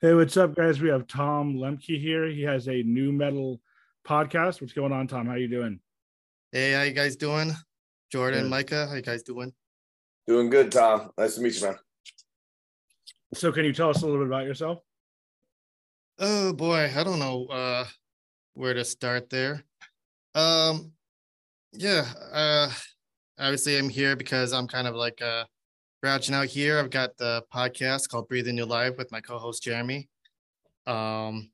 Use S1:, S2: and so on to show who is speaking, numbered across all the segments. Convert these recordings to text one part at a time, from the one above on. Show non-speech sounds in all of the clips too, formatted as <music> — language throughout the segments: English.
S1: Hey, what's up, guys? We have Tom Lemke here. He has a new metal podcast. What's going on, Tom? How you doing?
S2: Hey, how you guys doing? Jordan, good. Micah, how you guys doing?
S3: Doing good, Tom. Nice to meet you, man.
S1: So, can you tell us a little bit about yourself?
S2: Oh boy, I don't know uh, where to start there. Um, yeah, uh, obviously I'm here because I'm kind of like uh, branching out here. I've got the podcast called Breathing New Life with my co-host Jeremy. Um,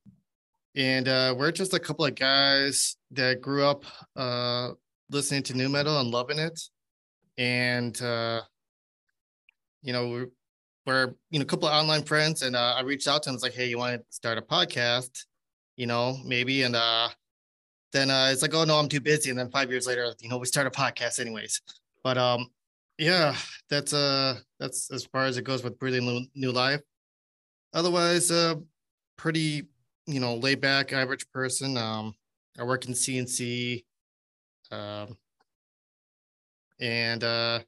S2: and uh, we're just a couple of guys that grew up uh, listening to new metal and loving it. And uh, you know, we're, we're you know a couple of online friends, and uh, I reached out to him. It's like, hey, you want to start a podcast? You know, maybe. And uh, then uh, it's like, oh no, I'm too busy. And then five years later, you know, we start a podcast anyways. But um, yeah, that's uh that's as far as it goes with breathing new life. Otherwise, uh pretty, you know, laid back average person. Um I work in CNC. Um and uh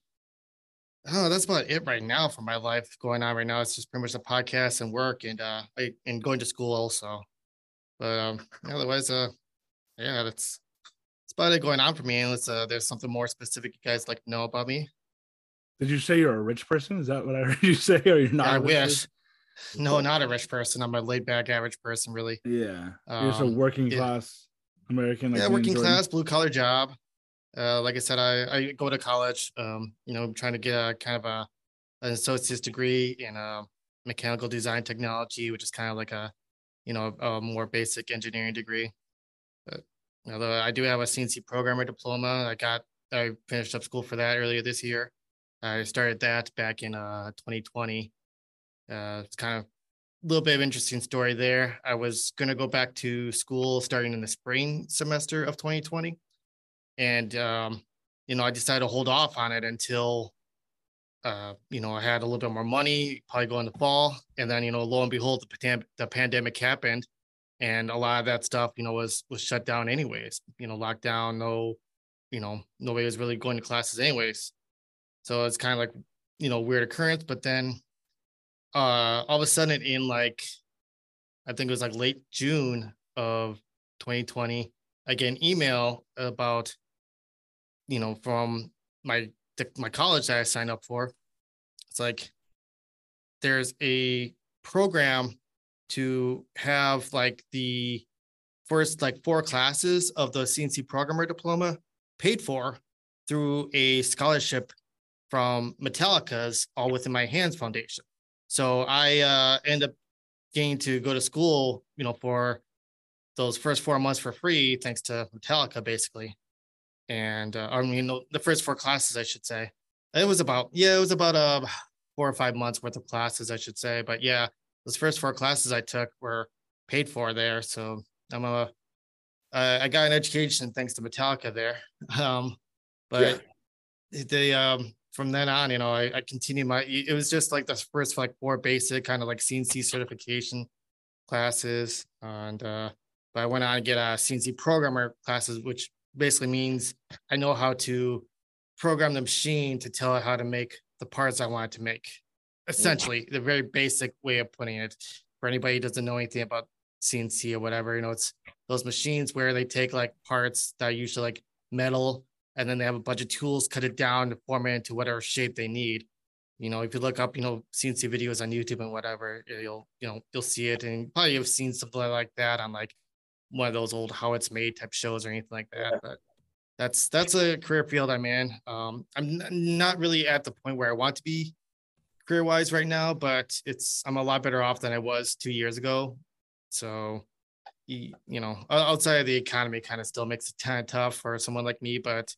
S2: oh that's about it right now for my life going on right now. It's just pretty much a podcast and work and uh I, and going to school also. But um otherwise uh yeah, that's it's about it going on for me unless uh, there's something more specific you guys like to know about me.
S1: Did you say you're a rich person? Is that what I <laughs> heard you say? Or you're not?
S2: I wish. Person? No, not a rich person. I'm a laid back average person, really.
S1: Yeah. You're um, a working class American.
S2: Like yeah, working class, blue collar job. Uh, like I said, I, I go to college, um, you know, trying to get a kind of a an associate's degree in uh, mechanical design technology, which is kind of like a, you know, a more basic engineering degree. But although I do have a CNC programmer diploma, I got I finished up school for that earlier this year. I started that back in uh, 2020. Uh, it's kind of a little bit of interesting story there. I was going to go back to school starting in the spring semester of 2020. And, um, you know, I decided to hold off on it until, uh, you know, I had a little bit more money, probably go in the fall. And then, you know, lo and behold, the, the pandemic happened and a lot of that stuff, you know, was, was shut down anyways, you know, lockdown, no, you know, nobody was really going to classes anyways. So it's kind of like, you know, weird occurrence. But then uh all of a sudden in like, I think it was like late June of 2020, I get an email about, you know, from my my college that I signed up for. It's like there's a program to have like the first like four classes of the CNC programmer diploma paid for through a scholarship from Metallica's All Within My Hands Foundation. So I uh, end up getting to go to school, you know, for those first four months for free, thanks to Metallica, basically. And uh, I mean, the first four classes, I should say. It was about yeah, it was about uh four or five months worth of classes, I should say. But yeah, those first four classes I took were paid for there, so I'm a uh, I got an education thanks to Metallica there. <laughs> Um, but yeah. they um from then on, you know, I, I continued my, it was just like the first like four basic kind of like CNC certification classes. And, uh, but I went on to get a CNC programmer classes, which basically means I know how to program the machine to tell it how to make the parts I wanted to make. Essentially, the very basic way of putting it. For anybody who doesn't know anything about CNC or whatever, you know, it's those machines where they take like parts that are usually like metal and then they have a bunch of tools, cut it down to form it into whatever shape they need. You know, if you look up, you know, CNC videos on YouTube and whatever, you'll, you know, you'll see it, and probably you've seen something like that on like one of those old how it's made type shows or anything like that. But that's that's a career field I'm in. Um, I'm not really at the point where I want to be career wise right now, but it's I'm a lot better off than I was two years ago. So, you, you know, outside of the economy, kind of still makes it kind of tough for someone like me, but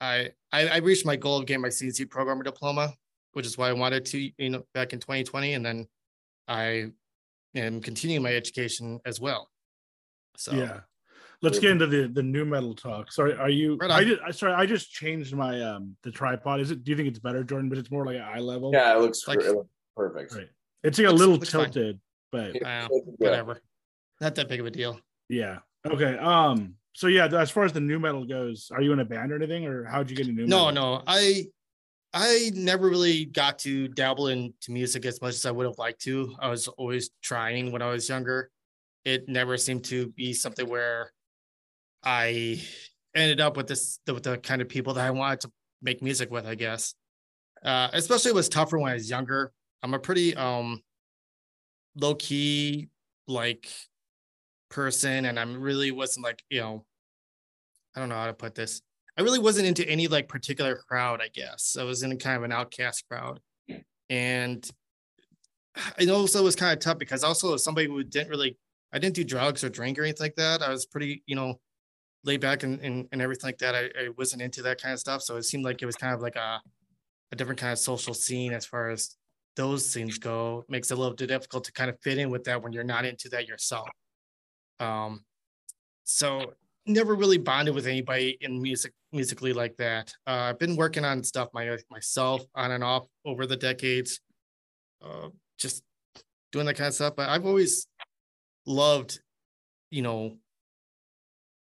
S2: I, I, I reached my goal of getting my CNC programmer diploma, which is why I wanted to, you know, back in 2020, and then I am continuing my education as well. So
S1: yeah, let's get into the the new metal talk. Sorry, are you? Right I just sorry, I just changed my um the tripod. Is it? Do you think it's better, Jordan? But it's more like eye level.
S3: Yeah, it looks, like, it looks perfect.
S1: Right. It's like a little tilted, fine. but
S2: uh, whatever. Not that big of a deal.
S1: Yeah. Okay. Um so yeah, as far as the new metal goes, are you in a band or anything, or how'd you get into new
S2: no,
S1: metal?
S2: No, I I never really got to dabble into music as much as I would have liked to. I was always trying when I was younger. It never seemed to be something where I ended up with this with the kind of people that I wanted to make music with, I guess. Uh, especially it was tougher when I was younger. I'm a pretty um low key like person, and I'm really wasn't like you know, I don't know how to put this. I really wasn't into any like particular crowd, I guess. I was in kind of an outcast crowd. And I also was kind of tough because also as somebody who didn't really I didn't do drugs or drink or anything like that. I was pretty, you know, laid back and, and, and everything like that. I, I wasn't into that kind of stuff. So it seemed like it was kind of like a, a different kind of social scene as far as those things go. It makes it a little difficult to kind of fit in with that when you're not into that yourself. Um, so never really bonded with anybody in music musically like that. Uh, I've been working on stuff my myself on and off over the decades, uh, just doing that kind of stuff. But I've always loved, you know,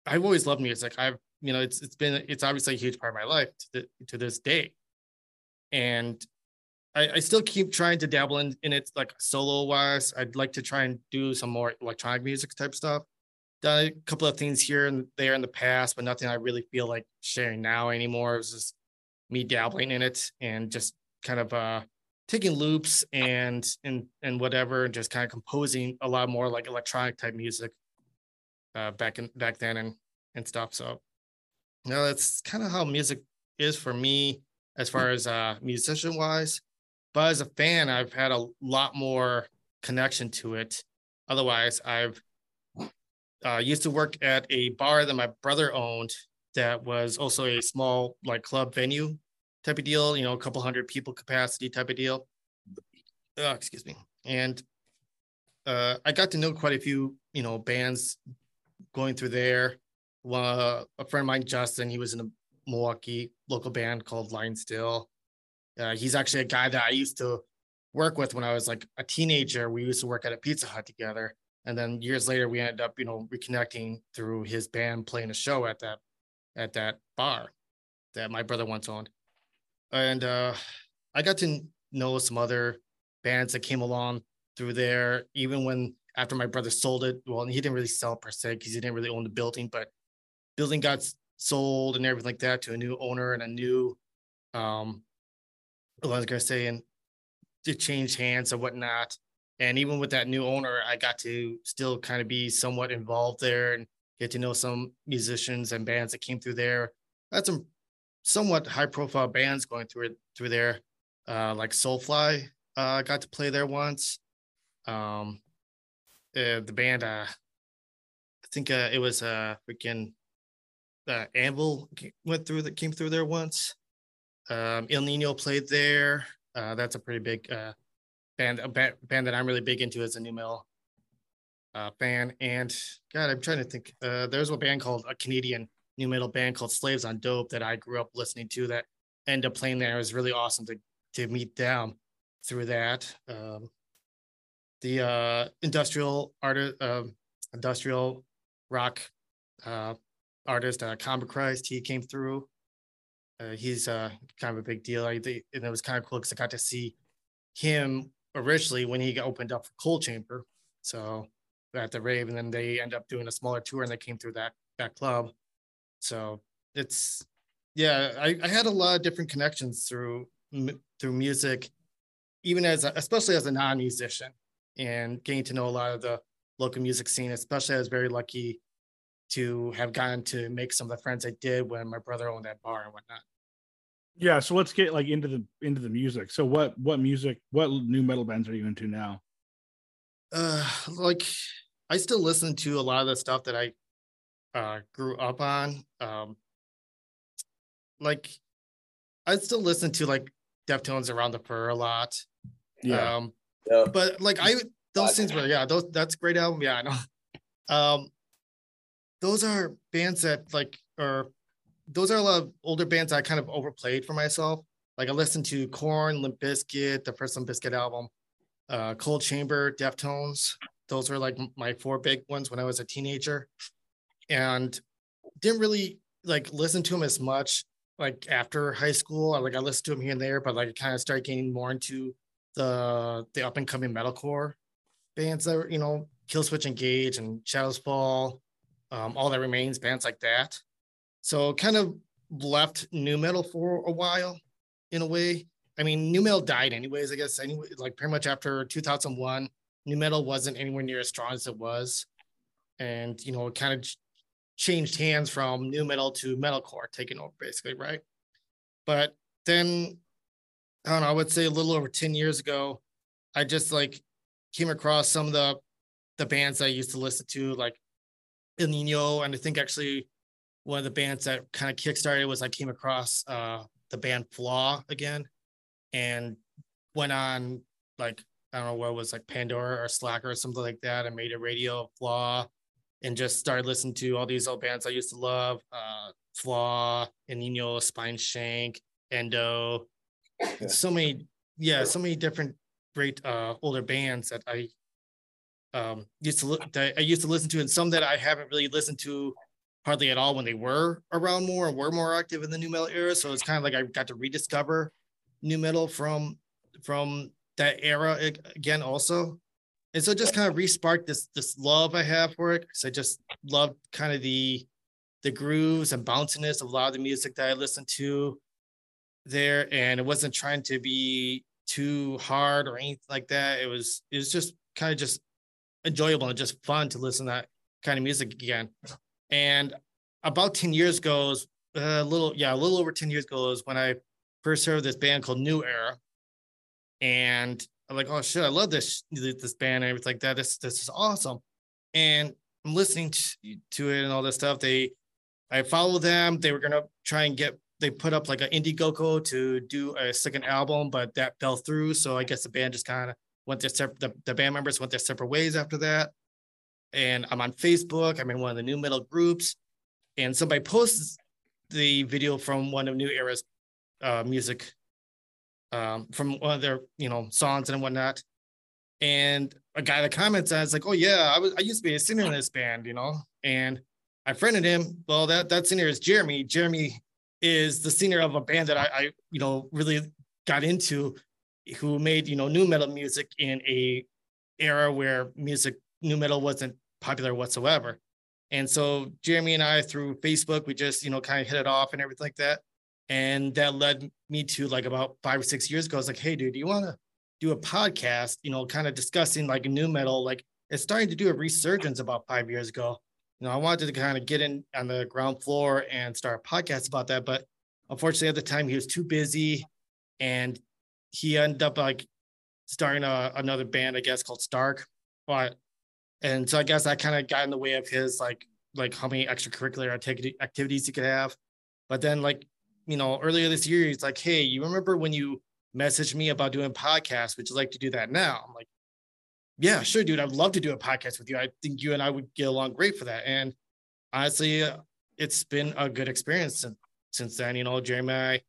S2: I've always loved music. I've you know it's it's been it's obviously a huge part of my life to the, to this day, and I, I still keep trying to dabble in in it like solo wise. I'd like to try and do some more electronic music type stuff done a couple of things here and there in the past, but nothing I really feel like sharing now anymore. It was just me dabbling in it and just kind of uh taking loops and and and whatever and just kind of composing a lot more like electronic type music uh back in back then and and stuff. So you know that's kind of how music is for me as far as uh musician wise. But as a fan, I've had a lot more connection to it. Otherwise, I've uh, used to work at a bar that my brother owned that was also a small like club venue type of deal, you know, a couple hundred people capacity type of deal. Oh, excuse me. And uh, I got to know quite a few, you know, bands going through there. Uh, a friend of mine, Justin, he was in a Milwaukee local band called Line Still. Uh, he's actually a guy that I used to work with when I was like a teenager. We used to work at a Pizza Hut together. And then years later we ended up you know reconnecting through his band playing a show at that at that bar that my brother once owned. And uh i got to know some other bands that came along through there even when after my brother sold it. Well he didn't really sell per se because he didn't really own the building but building got sold and everything like that to a new owner and a new um i was gonna say and it changed hands and whatnot and even with that new owner, I got to still kind of be somewhat involved there and get to know some musicians and bands that came through there. I had some somewhat high profile bands going through it through there, uh, like Soulfly. Uh, got to play there once. Um, uh, the band, uh, I think uh, it was uh, freaking uh, Anvil went through that came through there once. Um, Ill Niño played there. Uh, that's a pretty big uh, band a band, band that I'm really big into as a new metal uh, fan. And God, I'm trying to think. Uh, there's a band called a Canadian new metal band called Slaves on Dope that I grew up listening to that ended up playing there. It was really awesome to to meet them through that. Um, the uh, industrial artist, uh, industrial rock uh, artist, uh, Christ, he came through. Uh, he's uh, kind of a big deal. I, and it was kind of cool because I got to see him originally when he opened up for Coal Chamber. So at the rave, and then they end up doing a smaller tour and they came through that that club. So it's yeah, I, I had a lot of different connections through through music, even as a, especially as a non-musician, and getting to know a lot of the local music scene. Especially, I was very lucky to have gotten to make some of the friends I did when my brother owned that bar and whatnot.
S1: Yeah so let's get like into the into the music. So what what music what new metal bands are you into now?
S2: Uh like i still listen to a lot of the stuff that i uh grew up on um like i still listen to like deftones around the fur a lot yeah. um yeah. but like i those things were yeah those that's great album yeah i know. <laughs> Um those are bands that like are those are a lot of older bands I kind of overplayed for myself. Like I listened to Korn, Limp Bizkit, the first Limp Bizkit album, uh, Coal Chamber, Deftones. Those were like my four big ones when I was a teenager, and didn't really like listen to them as much like after high school. I like I listened to them here and there, but like kind of started getting more into the the up and coming metalcore bands that were, you know, Killswitch Engage and Shadows Fall, um, All That Remains, bands like that. So kind of left nu metal for a while in a way. I mean, nu metal died anyways, I guess, anyway, like pretty much after 2001, nu metal wasn't anywhere near as strong as it was. And, you know, it kind of changed hands from nu metal to metalcore taking over basically, right? But then I don't know, I would say a little over 10 years ago, I just like came across some of the the bands I used to listen to, like Ill Niño, and I think actually one of the bands that kind of kickstarted was I came across uh the band Flaw again and went on like I don't know what it was like Pandora or Slacker or something like that and made a radio Flaw and just started listening to all these old bands I used to love, uh, Flaw, Ill Niño, Spineshank, Endo, so many, yeah, so many different great uh, older bands that I um, used to that I used to listen to, and some that I haven't really listened to hardly at all when they were around more and were more active in the new metal era. So it's kind of like I got to rediscover new metal from from that era again also and so just kind of resparked this this love I have for it because I just love kind of the the grooves and bounciness of a lot of the music that I listened to there, and it wasn't trying to be too hard or anything like that. It was it was just kind of just enjoyable and just fun to listen to that kind of music again. And about 10 years ago, uh, a little, yeah, a little over 10 years ago is when I first heard this band called New Era. And I'm like, oh shit, I love this this band and everything like that. This this is awesome. And I'm listening to, to it and all this stuff. They I follow them. They were gonna try and get they put up like an Indiegogo to do a second album, but that fell through. So I guess the band just kind of went their the, the band members went their separate ways after that. And I'm on Facebook, I'm in one of the new metal groups, and somebody posts the video from one of New Era's uh, music um, from one of their you know songs and whatnot. And a guy that comments as like, "Oh yeah, I was I used to be a singer in this band, you know." And I friended him. Well, that that singer is Jeremy. Jeremy is the singer of a band that I, I you know really got into, who made you know new metal music in a era where music new metal wasn't popular whatsoever. And so Jeremy and I through Facebook, we just you know kind of hit it off and everything like that and that led me to like about five or six years ago. I was like, hey, dude, do you want to do a podcast? You know, kind of discussing like new metal. Like it's starting to do a resurgence about five years ago. You know, I wanted to kind of get in on the ground floor and start a podcast about that, but unfortunately at the time he was too busy, and he ended up like starting a, another band, I guess, called Stark. But and so I guess that kind of got in the way of his like like how many extracurricular activities he could have. But then like you know, earlier this year, he's like, Hey, you remember when you messaged me about doing podcasts? Would you like to do that now? I'm like, Yeah, sure, dude. I'd love to do a podcast with you. I think you and I would get along great for that. And honestly, it's been a good experience since, since then. You know, Jeremy and I,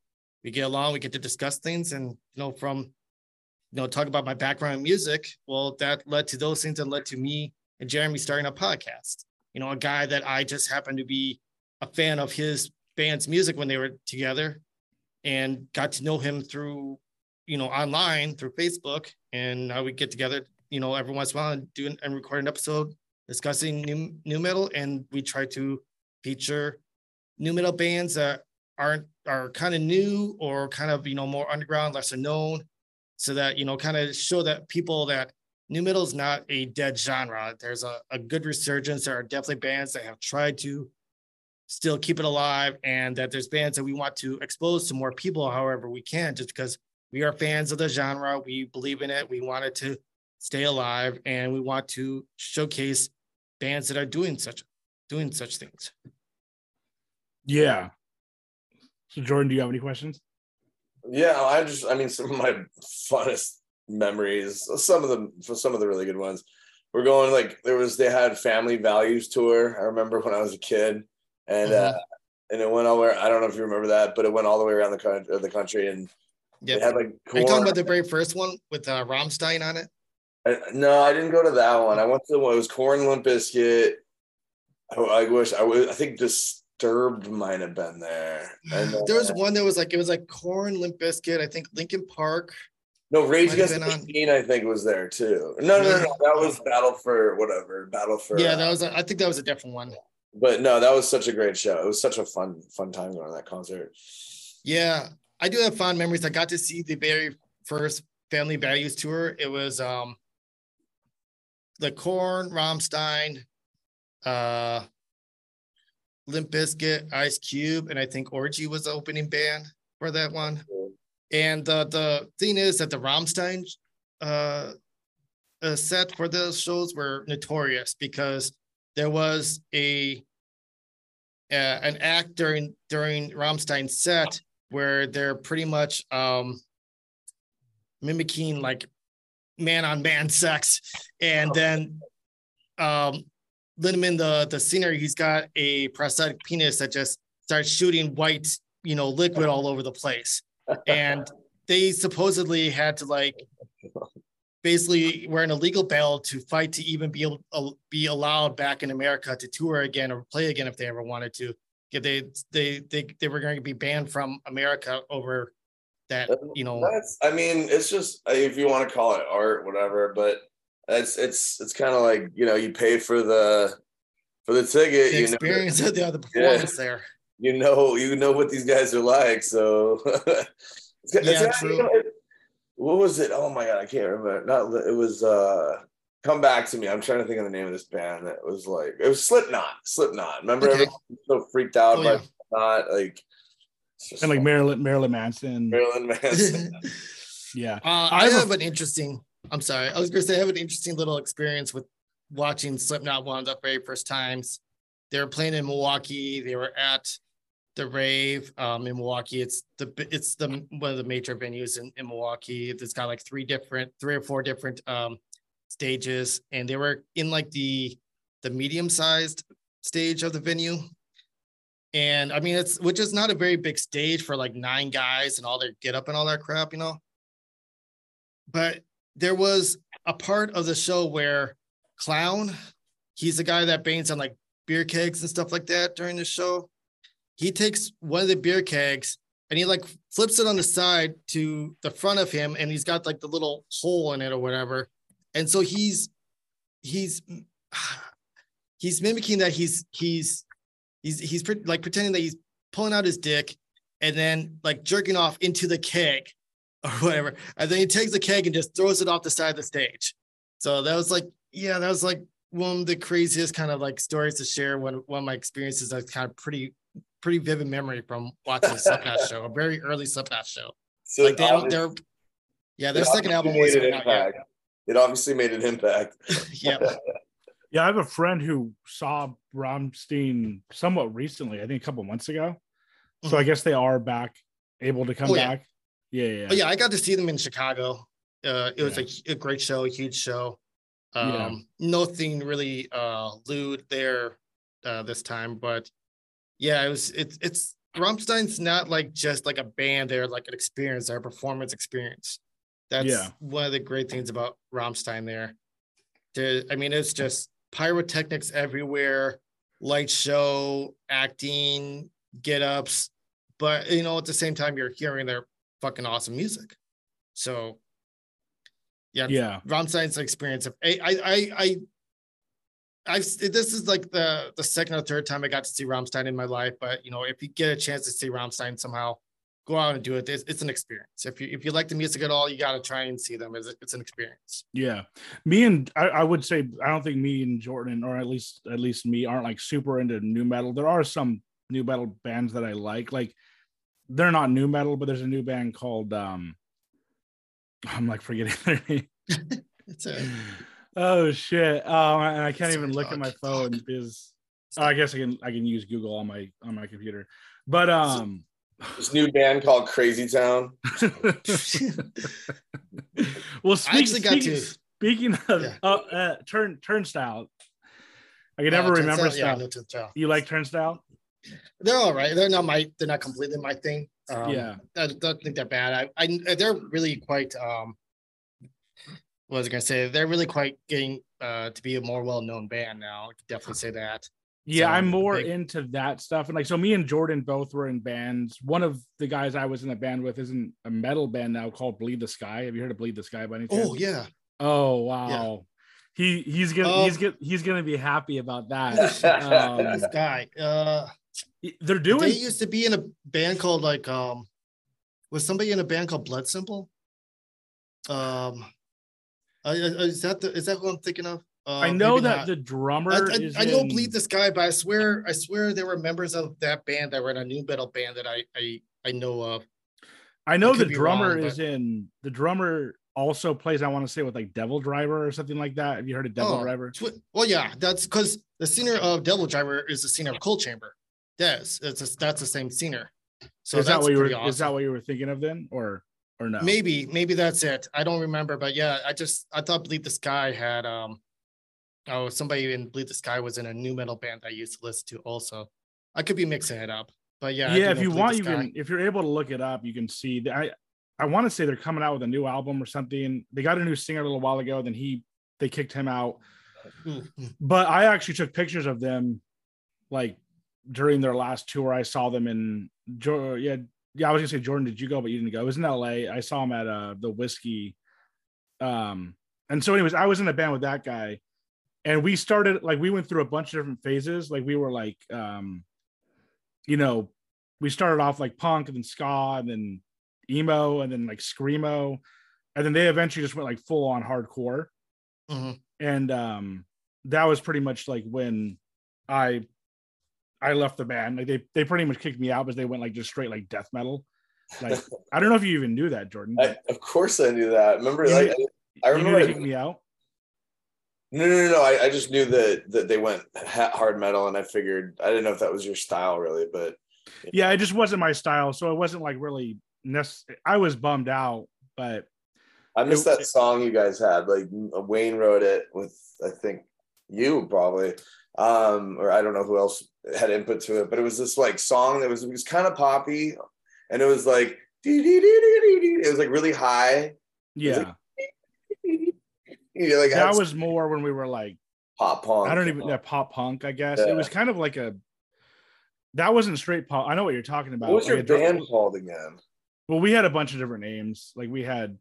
S2: we get along, we get to discuss things. And, you know, from, you know, talk about my background in music, well, that led to those things and led to me and Jeremy starting a podcast. You know, a guy that I just happened to be a fan of his band's music when they were together and got to know him through, you know, online through Facebook. And now we get together, you know, every once in a while and do and record an episode discussing new nu metal. And we try to feature new metal bands that aren't are kind of new or kind of, you know, more underground, lesser known. So that, you know, kind of show that people that new metal is not a dead genre. There's a, a good resurgence. There are definitely bands that have tried to still keep it alive and that there's bands that we want to expose to more people however we can just because we are fans of the genre we believe in it we want it to stay alive and we want to showcase bands that are doing such doing such things
S1: yeah so jordan do you have any questions
S3: yeah i just i mean <laughs> some of my funnest memories some of them for some of the really good ones we're going like there was they had family values tour i remember when i was a kid and mm-hmm. uh, and it went all the way. I don't know if you remember that, but it went all the way around the country. The country, and
S2: yeah, had like. Are you talking about the very first one with uh, Rammstein on it?
S3: I, no, I didn't go to that one. I went to the one. It was Korn, Limp Bizkit. I, I wish I would. I think just Disturbed might have been there.
S2: There was one that was like it was like Korn, Limp Bizkit, I think Linkin Park.
S3: No, Rage Against the Machine, I think, was there too. No, no, no, no, that was Battle for whatever. Battle for.
S2: Yeah, that was. A, I think that was a different one.
S3: But no, that was such a great show. It was such a fun, fun time going to that concert.
S2: Yeah, I do have fond memories. I got to see the very first Family Values tour. It was um the Korn, Rammstein, uh, Limp Bizkit, Ice Cube, and I think Orgy was the opening band for that one. And uh, the thing is that the Rammstein uh, uh, set for those shows were notorious because there was a uh, an act during during Rammstein's set where they're pretty much um, mimicking like man on man sex, and then um, Lindemann, the the singer, he's got a prosthetic penis that just starts shooting white, you know, liquid all over the place, and they supposedly had to like basically wear an illegal bail to fight to even be able uh, be allowed back in America to tour again or play again if they ever wanted to. They they they they were going to be banned from America over that. You know,
S3: that's I mean, it's just if you want to call it art, whatever, but it's it's it's kind of like you know you pay for the for the ticket.
S2: The experience know, of the, the <laughs> performance yeah, there.
S3: You know, you know what these guys are like, so. <laughs> it's, yeah, it's, true. You know, it, what was it? Oh my god, I can't remember. Not it was. uh Come back to me. I'm trying to think of the name of this band. That was like it was Slipknot. Slipknot. Remember okay. everyone so freaked out oh, by yeah. Slipknot, like
S1: and like Marilyn Marilyn Manson.
S3: Marilyn Manson. <laughs>
S1: yeah.
S2: Uh, I, I have a, an interesting I'm sorry. I was going to say I have an interesting little experience with watching Slipknot one of the very first times. They were playing in Milwaukee. They were at the rave um, in Milwaukee. It's the it's the one of the major venues in, in Milwaukee. It's got like three different, three or four different um, stages, and they were in like the the medium sized stage of the venue. And I mean, it's which is not a very big stage for like nine guys and all their get up and all that crap, you know. But there was a part of the show where Clown, he's the guy that bangs on like beer kegs and stuff like that during the show. He takes one of the beer kegs and he like flips it on the side to the front of him and he's got like the little hole in it or whatever. And so he's he's <sighs> he's mimicking that he's he's he's he's like pretending that he's pulling out his dick and then like jerking off into the keg or whatever. And then he takes the keg and just throws it off the side of the stage. So that was like, yeah, that was like one of the craziest kind of like stories to share. One, one of my experiences that's kind of pretty, pretty vivid memory from watching the Slipknot <laughs> show, a very early Slipknot show. So like they don't, they're, yeah, their second album was
S3: an impact. It obviously made an impact. <laughs> <laughs>
S2: yeah.
S1: Yeah, I have a friend who saw Rammstein somewhat recently, I think a couple months ago. So mm-hmm. I guess they are back, able to come oh, yeah. back. Yeah, yeah.
S2: Oh, yeah, I got to see them in Chicago. Uh, it was a, a, great show, a huge show. Um, yeah. nothing really uh lewd there uh this time, but yeah, it was it's it's Rammstein's not like just like a band, they're like an experience, they're a performance experience. That's yeah. one of the great things about Rammstein there. There, I mean, it's just pyrotechnics everywhere, light show, acting, get ups, but you know, at the same time, you're hearing their fucking awesome music. So yeah,
S1: yeah.
S2: Rammstein's experience of I I I, I I've this is like the the second or third time I got to see Rammstein in my life, but you know, if you get a chance to see Rammstein somehow, go out and do it. It's, it's an experience. If you if you like the music at all, you got to try and see them. It's, it's an experience.
S1: Yeah, me and I, I, would say I don't think me and Jordan, or at least at least me, aren't like super into new metal. There are some new metal bands that I like, like they're not new metal, but there's a new band called um I'm like forgetting <laughs> their name. <laughs> it's a oh shit. Um and I can't even look talk, at my phone talk. because oh, I guess I can I can use Google on my on my computer. But um
S3: this new band called Crazy Town. <laughs>
S1: well, speak, I got to speaking of yeah. uh, uh, turn turnstile. I can never remember stuff. Yeah, you like turnstile?
S2: They're all right. They're not my. They're not completely my thing.
S1: Um, yeah,
S2: I don't think they're bad. I, I, they're really quite. Um, what was I gonna say? They're really quite getting uh to be a more well-known band now. I could definitely say that.
S1: Yeah,
S2: So,
S1: I'm more
S2: big-
S1: into that stuff. And like, so me and Jordan both were in bands. One of the guys I was in a band with is in a metal band now called Bleed the Sky. Have you heard of Bleed the Sky by any chance?
S2: Oh yeah.
S1: Oh wow. He he's gonna
S2: Um,
S1: he's gonna he's gonna be happy about that. <laughs>
S2: this
S1: Um,
S2: guy. Uh,
S1: they're doing.
S2: they used to be in a band called like um, was somebody in a band called Blood Simple? Um, is that the is that what I'm thinking of? Uh,
S1: I know that
S2: not.
S1: the drummer
S2: I, I,
S1: is
S2: I know
S1: in-
S2: Bleed the Sky, but I swear I swear there were members of that band that were in a new metal band that I I I know of.
S1: I know the drummer
S2: wrong,
S1: is in the drummer also plays, I want to say, with like Devil Driver or something like that. Have you heard of Devil
S2: Oh,
S1: Driver?
S2: Twi- Well, yeah, that's because the singer of Devil Driver is the singer of Coal Chamber. Yes, it's a, that's the same singer. So
S1: is that
S2: that's
S1: what you were
S2: awesome.
S1: is that what you were thinking of then? Or or no?
S2: Maybe, maybe that's it. I don't remember, but yeah, I just I thought Bleed the Sky had um oh somebody in Bleed the Sky was in a new metal band I used to listen to also. I could be mixing it up, but yeah.
S1: Yeah, if you
S2: Bleed
S1: want, you can if you're able to look it up, you can see that I I want to say they're coming out with a new album or something. They got a new singer a little while ago, then he they kicked him out.
S2: Mm.
S1: But I actually took pictures of them like during their last tour. I saw them in yeah, yeah, I was gonna say Jordan, did you go? But you didn't go. It was in LA. I saw him at uh the whiskey. Um, and so, anyways, I was in a band with that guy, and we started like we went through a bunch of different phases. Like we were like um, you know, we started off like punk and then ska and then emo and then like screamo. And then they eventually just went like full on hardcore
S2: Mhm.
S1: and um that was pretty much like when i i left the band like they they pretty much kicked me out because they went like just straight like death metal like <laughs> i don't know if you even knew that jordan
S3: I, of course I knew that. Remember,
S1: You
S3: like
S1: knew-
S3: I
S1: you knew
S3: remember.
S1: kicked me out
S3: No, no, no, no. I, I just knew that that they went hard metal, and I figured I didn't know if that was your style really, but
S1: yeah it just wasn't my style so it wasn't like really necessary i was bummed out but
S3: I missed
S1: It-
S3: that song you guys had. Like Wayne wrote it with I think you probably, um, or I don't know who else had input to it, but it was this like song that was it was kind of poppy, and it was like it was like really high.
S1: yeah <laughs>
S3: You know, like
S1: that was more when we were like
S3: pop punk.
S1: i don't even yeah, pop punk i guess
S3: Yeah.
S1: it was kind of like a that wasn't straight pop i know what you're talking about
S3: What was
S1: Like
S3: your band called again?
S1: well we had a bunch of different names like we had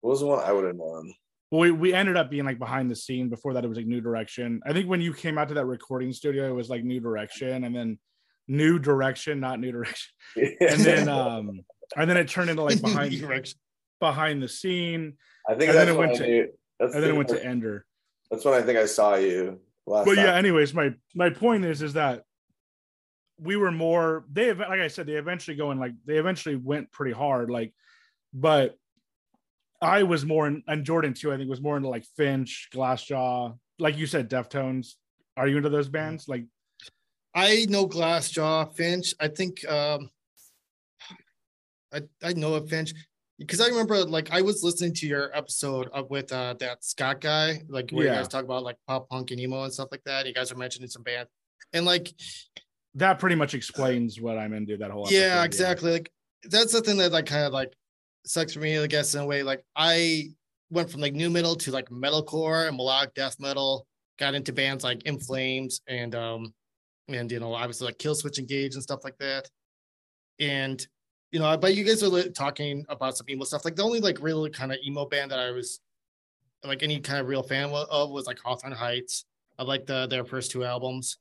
S3: What was the one I would have known?
S1: Well, we, we ended up being like behind the scene. Before that, it was like New Direction. I think when you came out to that recording studio, it was like New Direction, and then New Direction, not New Direction, <laughs> and then um, and then it turned into like behind
S2: Direction.
S1: behind the scene,
S3: I think
S1: and then it went to-
S3: That's,
S1: and then it went to Ender.
S3: that's when I think I saw you last.
S1: But yeah, anyways, my my point is is that we were more. They like I said, they eventually go in like they eventually went pretty hard, like, but. I was more in, and Jordan too. I think was more into like Finch, Glassjaw, like you said, Deftones. Are you into those bands? Like,
S2: I know Glassjaw, Finch. I think um I I know of Finch because I remember like I was listening to your episode of with uh that Scott guy, like where
S1: Yeah.
S2: you guys talk about like pop punk and emo and stuff like that. You guys are mentioning some bands. And like
S1: that pretty much explains what I'm into that whole
S2: yeah,
S1: episode,
S2: exactly. Like that's the thing that like kind of like sucks for me, I guess, in a way. Like I went from like new metal to like metalcore and melodic death metal, got into bands like In Flames and um and you know, obviously like Killswitch Engage and stuff like that. And you know, but you guys are talking about some emo stuff. Like the only like really kind of emo band that I was like any kind of real fan of was like Hawthorne Heights. I like the their first two albums.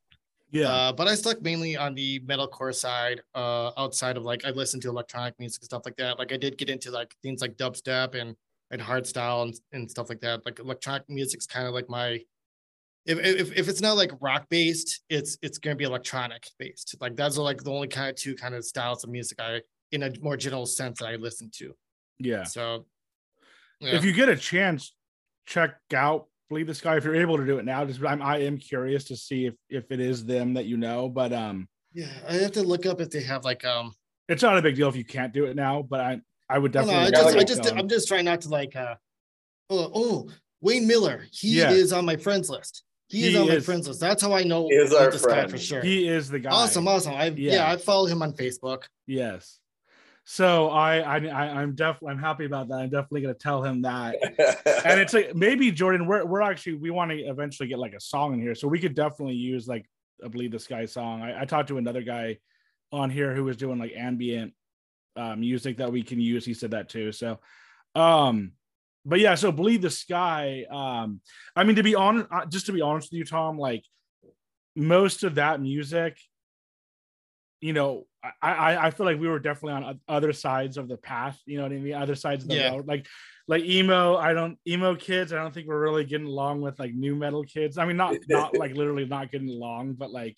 S1: Yeah.
S2: Uh, but I stuck mainly on the metalcore side, uh, outside of like I listened to electronic music and stuff like that. Like I did get into like things like dubstep and and hardstyle and, and stuff like that. Like electronic music's kind of like my if, if if it's not like rock based, it's it's gonna be electronic based. Like that's like the only kind of two kind of styles of music I in a more general sense that I listen to.
S1: yeah.
S2: So yeah.
S1: If you get a chance, check out Bleed the Sky if you're able to do it now. Just I'm I am curious to see if if it is them that you know, but um
S2: yeah, I have to look up if they have like um
S1: it's not a big deal if you can't do it now, but I I would
S2: No, no,
S1: definitely
S2: I just,
S3: like
S2: I
S3: a
S2: just,
S1: going.
S2: I'm just trying not to like, uh, oh, oh, Wayne Miller. He
S1: Yeah.
S2: is on my friends list. He, is
S1: He
S2: on my friends list. That's how I know
S3: He is our
S2: this guy for sure.
S1: he is the guy.
S2: awesome, awesome. I yeah.
S1: Yeah.
S2: I follow him on Facebook.
S1: Yes. So I I, I I'm definitely I'm happy about that. I'm definitely gonna tell him that. and it's <laughs> like maybe Jordan, we're we're actually we want to eventually get like a song in here, so we could definitely use like a Bleed the Sky song. I, I talked to another guy on here who was doing like ambient uh, music that we can use. He said that too. So, um, but yeah, so Bleed the Sky. Um, I mean, to be honest, uh, just to be honest with you, Tom, like most of that music, you know, I, I feel like we were definitely on other sides of the path. You know what I mean? Other sides of the
S2: Yeah.
S1: road. Like like emo. I don't emo kids. I don't think we're really getting along with like new metal kids. I mean, not <laughs> not like literally not getting along, but like,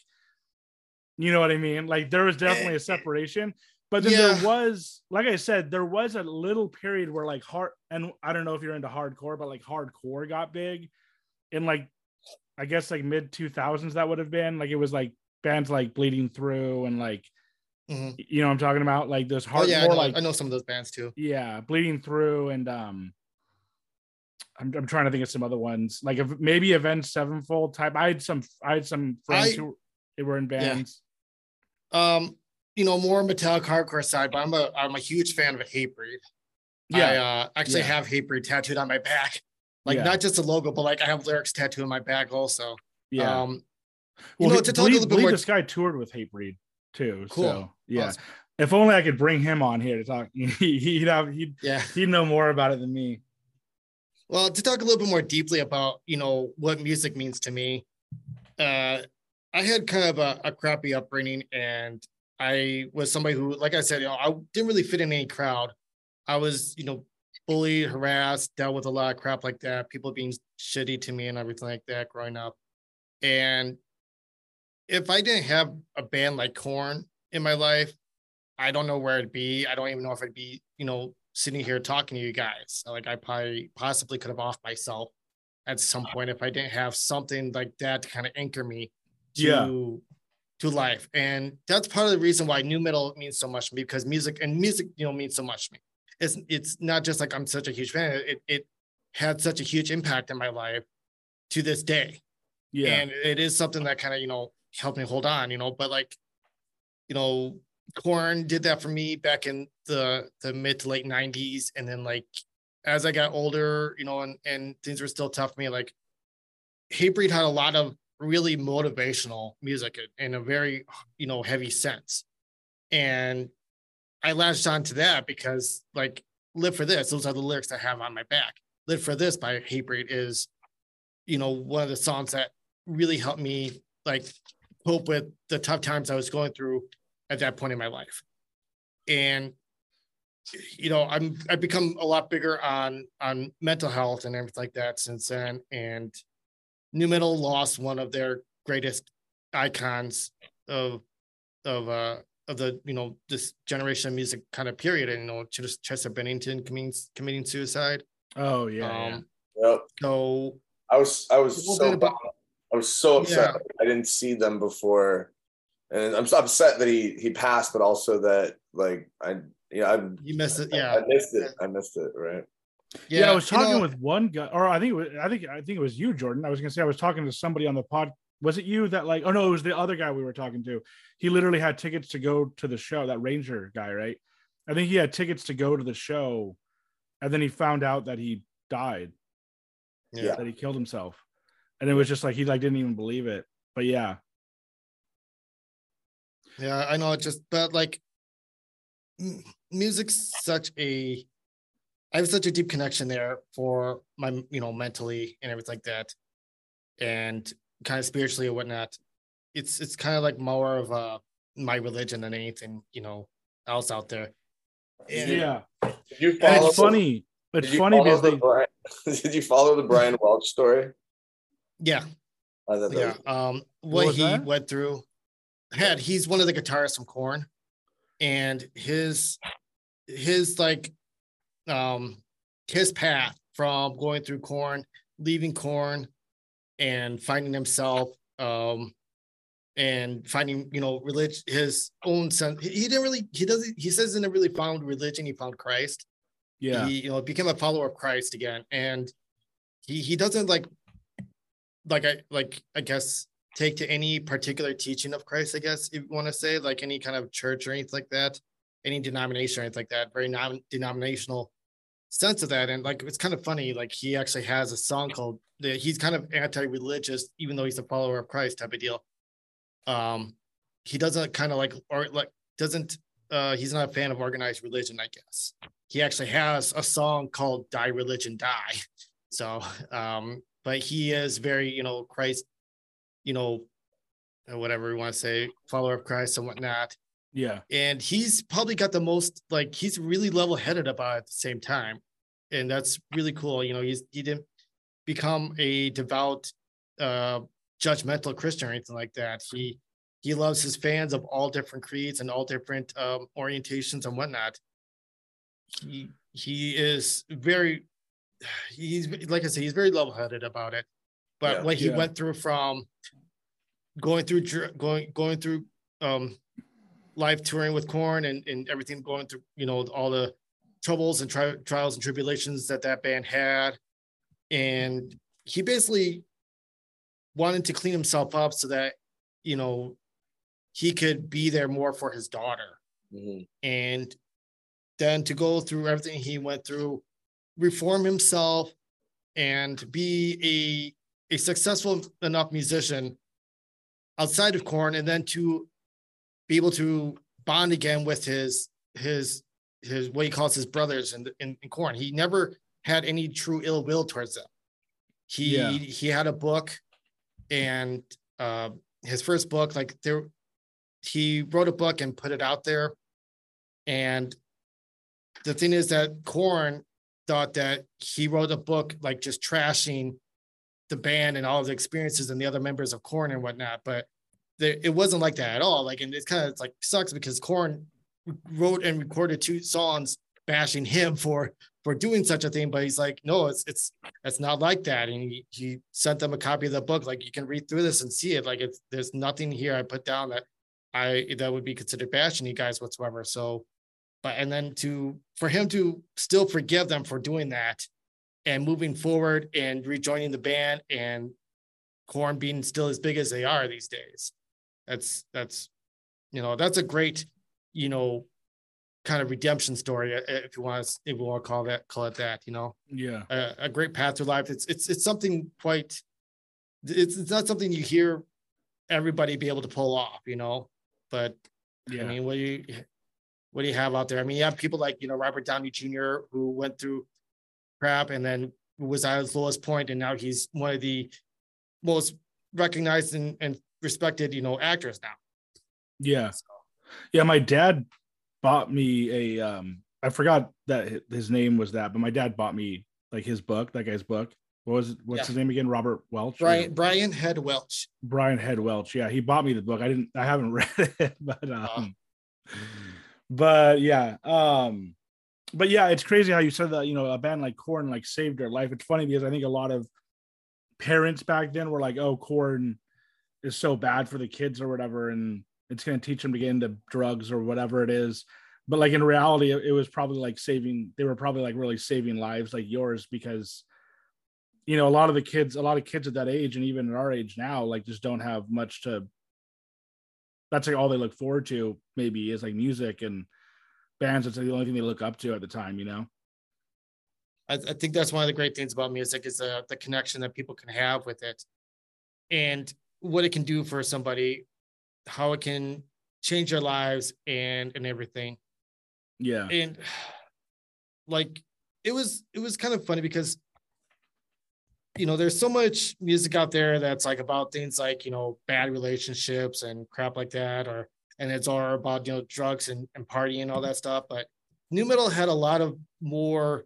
S1: you know what I mean? Like there was definitely a separation. But then
S2: Yeah.
S1: there was, like I said, there was a little period where like hard, and I don't know if you're into hardcore, but like hardcore got big in like, I guess like mid 2000s. That would have been like it was like bands like Bleeding Through and like
S2: Mhm.
S1: you know what I'm talking about, like those
S2: Oh
S1: hard,
S2: yeah, I know,
S1: like
S2: I know some of those bands too.
S1: yeah, Bleeding Through and um, I'm I'm trying to think of some other ones like if maybe Avenged Sevenfold type. I had some I had some friends
S2: I-
S1: who were in bands.
S2: Um, you know, more metallic hardcore side, but I'm a I'm a huge fan of Hatebreed. I
S1: Yeah,
S2: uh, actually
S1: Yeah.
S2: have Hatebreed tattooed on my back. Like
S1: Yeah.
S2: not just a logo, but like I have lyrics tattooed on my back also.
S1: yeah.
S2: Um,
S1: well,
S2: know,
S1: he-
S2: to a
S1: Bleed,
S2: little bit more-
S1: this guy toured with Hatebreed too.
S2: Cool.
S1: So yeah,
S2: Awesome.
S1: if only I could bring him on here to talk. He, <laughs> he'd have he'd
S2: yeah.
S1: he'd know more about it than me.
S2: Well, to talk a little bit more deeply about, you know, what music means to me, uh, I had kind of a, a crappy upbringing and I was somebody who, like I said, you know, I didn't really fit in any crowd. I was, you know, bullied, harassed, dealt with a lot of crap like that, people being shitty to me and everything like that growing up. And if I didn't have a band like Korn in my life, I don't know where I'd be. I don't even know if I'd be, you know, sitting here talking to you guys. Like I probably possibly could have off myself at some point if I didn't have something like that to kind of anchor me to
S1: Yeah.
S2: to life. And that's part of the reason why new metal means so much to me because music and music, you know, means so much to me. It's it's not just like I'm such a huge fan. It it had such a huge impact in my life to this day
S1: Yeah,
S2: and it is something that kind of you know helped me hold on you know but like you know Korn did that for me back in the the mid to late 90s and then like as i got older you know and and things were still tough for me like hatebreed had a lot of really motivational music in a very you know heavy sense. And i latched on to that because like live for this those are the lyrics i have on my back. Live for this by hatebreed is you know one of the songs that really helped me like cope with the tough times I was going through at that point in my life. And you know, I'm I've become a lot bigger on on mental health and everything like that since then. And New Metal lost one of their greatest icons of of uh of the you know this generation of music kind of period. And you know, Ches- Chester Bennington committing committing suicide.
S1: oh yeah, yeah.
S2: um,
S3: Yep.
S2: so
S3: I was I was so
S2: bit about-
S3: bummed. I was so upset
S2: Yeah.
S3: I didn't see them before, and I'm so upset that he he passed, but also that like I you know I
S2: you missed it, Yeah,
S3: I
S2: yeah.
S3: missed it I missed it right
S1: Yeah, I was talking
S2: know-
S1: with one guy, or I think it was, I think I think it was you, Jordan. I was gonna say I was talking to somebody on the pod. Was it you that like? Oh no, it was the other guy we were talking to. He literally had tickets to go to the show. That Ranger guy, right? I think he had tickets to go to the show, and then he found out that he died,
S2: yeah.
S1: that he killed himself, and it was just like he like didn't even believe it. But yeah,
S2: Yeah, I know. It just, but like, m- music's such a. I have such a deep connection there for my, you know, mentally and everything like that, and kind of spiritually or whatnot. It's it's kind of like more of uh my religion than anything, you know, else out there. And-
S1: yeah.
S3: did you follow
S1: it's funny. It's funny because
S3: the
S1: they. <laughs>
S3: Did you follow the Brian Welch story
S2: Yeah,
S3: I thought that
S2: yeah. Um,
S1: What
S2: what he
S1: that?
S2: went through. Had he's one of the guitarists from Korn, and his his like um his path from going through Korn, leaving Corn, and finding himself um and finding you know religion his own sense. He, he didn't really he doesn't he says he never really found religion. He found Christ
S1: Yeah,
S2: he you know became a follower of Christ again, and he he doesn't like like I like I guess take to any particular teaching of Christ. I guess if you want to say like any kind of church or anything like that, any denomination or anything like that. Very non denominational sense of that, and like it's kind of funny. Like he actually has a song called he's kind of anti-religious, even though he's a follower of Christ type of deal. um, he doesn't kind of like or like doesn't uh, he's not a fan of organized religion, I guess. He actually has a song called "Die Religion Die," so um, but he is very you know Christ, you know, whatever we want to say, follower of Christ and whatnot.
S1: Yeah.
S2: And he's probably got the most like he's really level headed about it at the same time. And that's really cool. You know, he's he didn't become a devout uh judgmental Christian or anything like that. He he loves his fans of all different creeds and all different um orientations and whatnot. He he is very he's like I said, he's very level headed about it. But
S3: Yeah.
S2: what he
S1: Yeah.
S2: went through from going through going going through um live touring with Korn and, and everything going through, you know, all the troubles and tri- trials and tribulations that that band had. And he basically wanted to clean himself up so that, you know, he could be there more for his daughter.
S3: Mhm.
S2: And then to go through everything he went through, reform himself and be a, a successful enough musician outside of Korn and then to be able to bond again with his his his what he calls his brothers in, in, in Korn he never had any true ill will towards them. He
S1: Yeah.
S2: he had a book and uh his first book like there he wrote a book and put it out there. And the thing is that Korn thought that he wrote a book like just trashing the band and all the experiences and the other members of Korn and whatnot, but there, it wasn't like that at all. Like, and it's kind of like sucks because Korn wrote and recorded two songs bashing him <laughs> for for doing such a thing, but he's like, no, it's it's it's not like that. And he, he sent them a copy of the book, like you can read through this and see it. Like it's there's nothing here I put down that I that would be considered bashing you guys whatsoever. So, but and then to for him to still forgive them for doing that and moving forward and rejoining the band and Korn being still as big as they are these days that's that's you know that's a great you know kind of redemption story if you want to if you want to call that call it that you know
S1: Yeah.
S2: a, a great path through life it's it's it's something quite it's, it's not something you hear everybody be able to pull off you know but
S1: Yeah.
S2: I mean, what do you what do you have out there? I mean, you have people like you know Robert Downey Jr. who went through crap and then was at his lowest point, and now he's one of the most recognized and, and respected you know actors now.
S1: yeah.
S2: So,
S1: Yeah. My dad bought me a um I forgot that his name was that, but my dad bought me like his book, that guy's book. What was it? What's
S2: Yeah.
S1: his name again? Robert Welch.
S2: Brian Brian Head Welch.
S1: Brian Head Welch. Yeah, he bought me the book. I didn't I haven't <laughs> read it, but um but yeah. Um but yeah, it's crazy how you said that, you know, a band like Korn like saved their life. It's funny because I think a lot of parents back then were like, "Oh, Korn is so bad for the kids or whatever and it's going to teach them to get into drugs or whatever it is." But like in reality, it, it was probably like saving they were probably like really saving lives like yours because you know, a lot of the kids, a lot of kids at that age and even at our age now, like just don't have much to. That's like all they look forward to, maybe, is like music and bands. It's like the only thing they look up to at the time, you know?
S2: I, I think that's one of the great things about music is uh, the connection that people can have with it, and what it can do for somebody, how it can change their lives and and everything.
S1: Yeah.
S2: and <sighs> like it was it was kind of funny because you know there's so much music out there that's like about things like you know bad relationships and crap like that or and it's all about you know drugs and, and partying and all that stuff but nu metal had a lot of more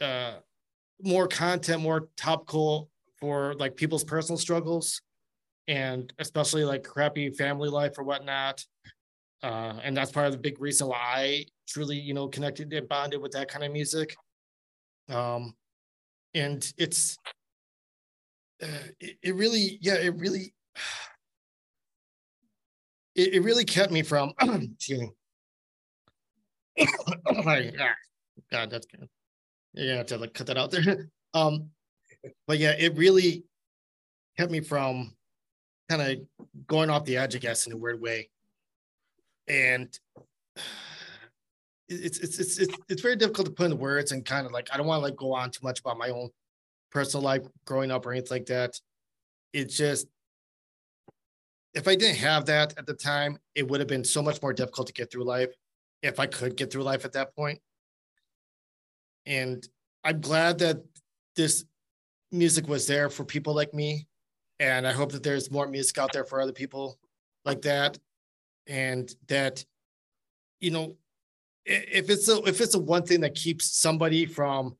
S2: uh more content more topical for like people's personal struggles and especially like crappy family life or whatnot uh, and that's part of the big reason why I truly, you know, connected and bonded with that kind of music. Um, and it's, uh, it, it really, yeah, it really, <sighs> it, it really kept me from, <clears throat> excuse me. <coughs> Ah, God, that's good. Yeah, I have to like cut that out there. <laughs> Um, but yeah, it really kept me from kind of going off the edge, I guess, in a weird way and it's it's it's it's it's very difficult to put into words and kind of like I don't want to like go on too much about my own personal life growing up or anything like that. It's just if I didn't have that at the time, it would have been so much more difficult to get through life if I could get through life at that point. And I'm glad that this music was there for people like me. And I hope that there's more music out there for other people like that. And that, you know, if it's a if it's a one thing that keeps somebody from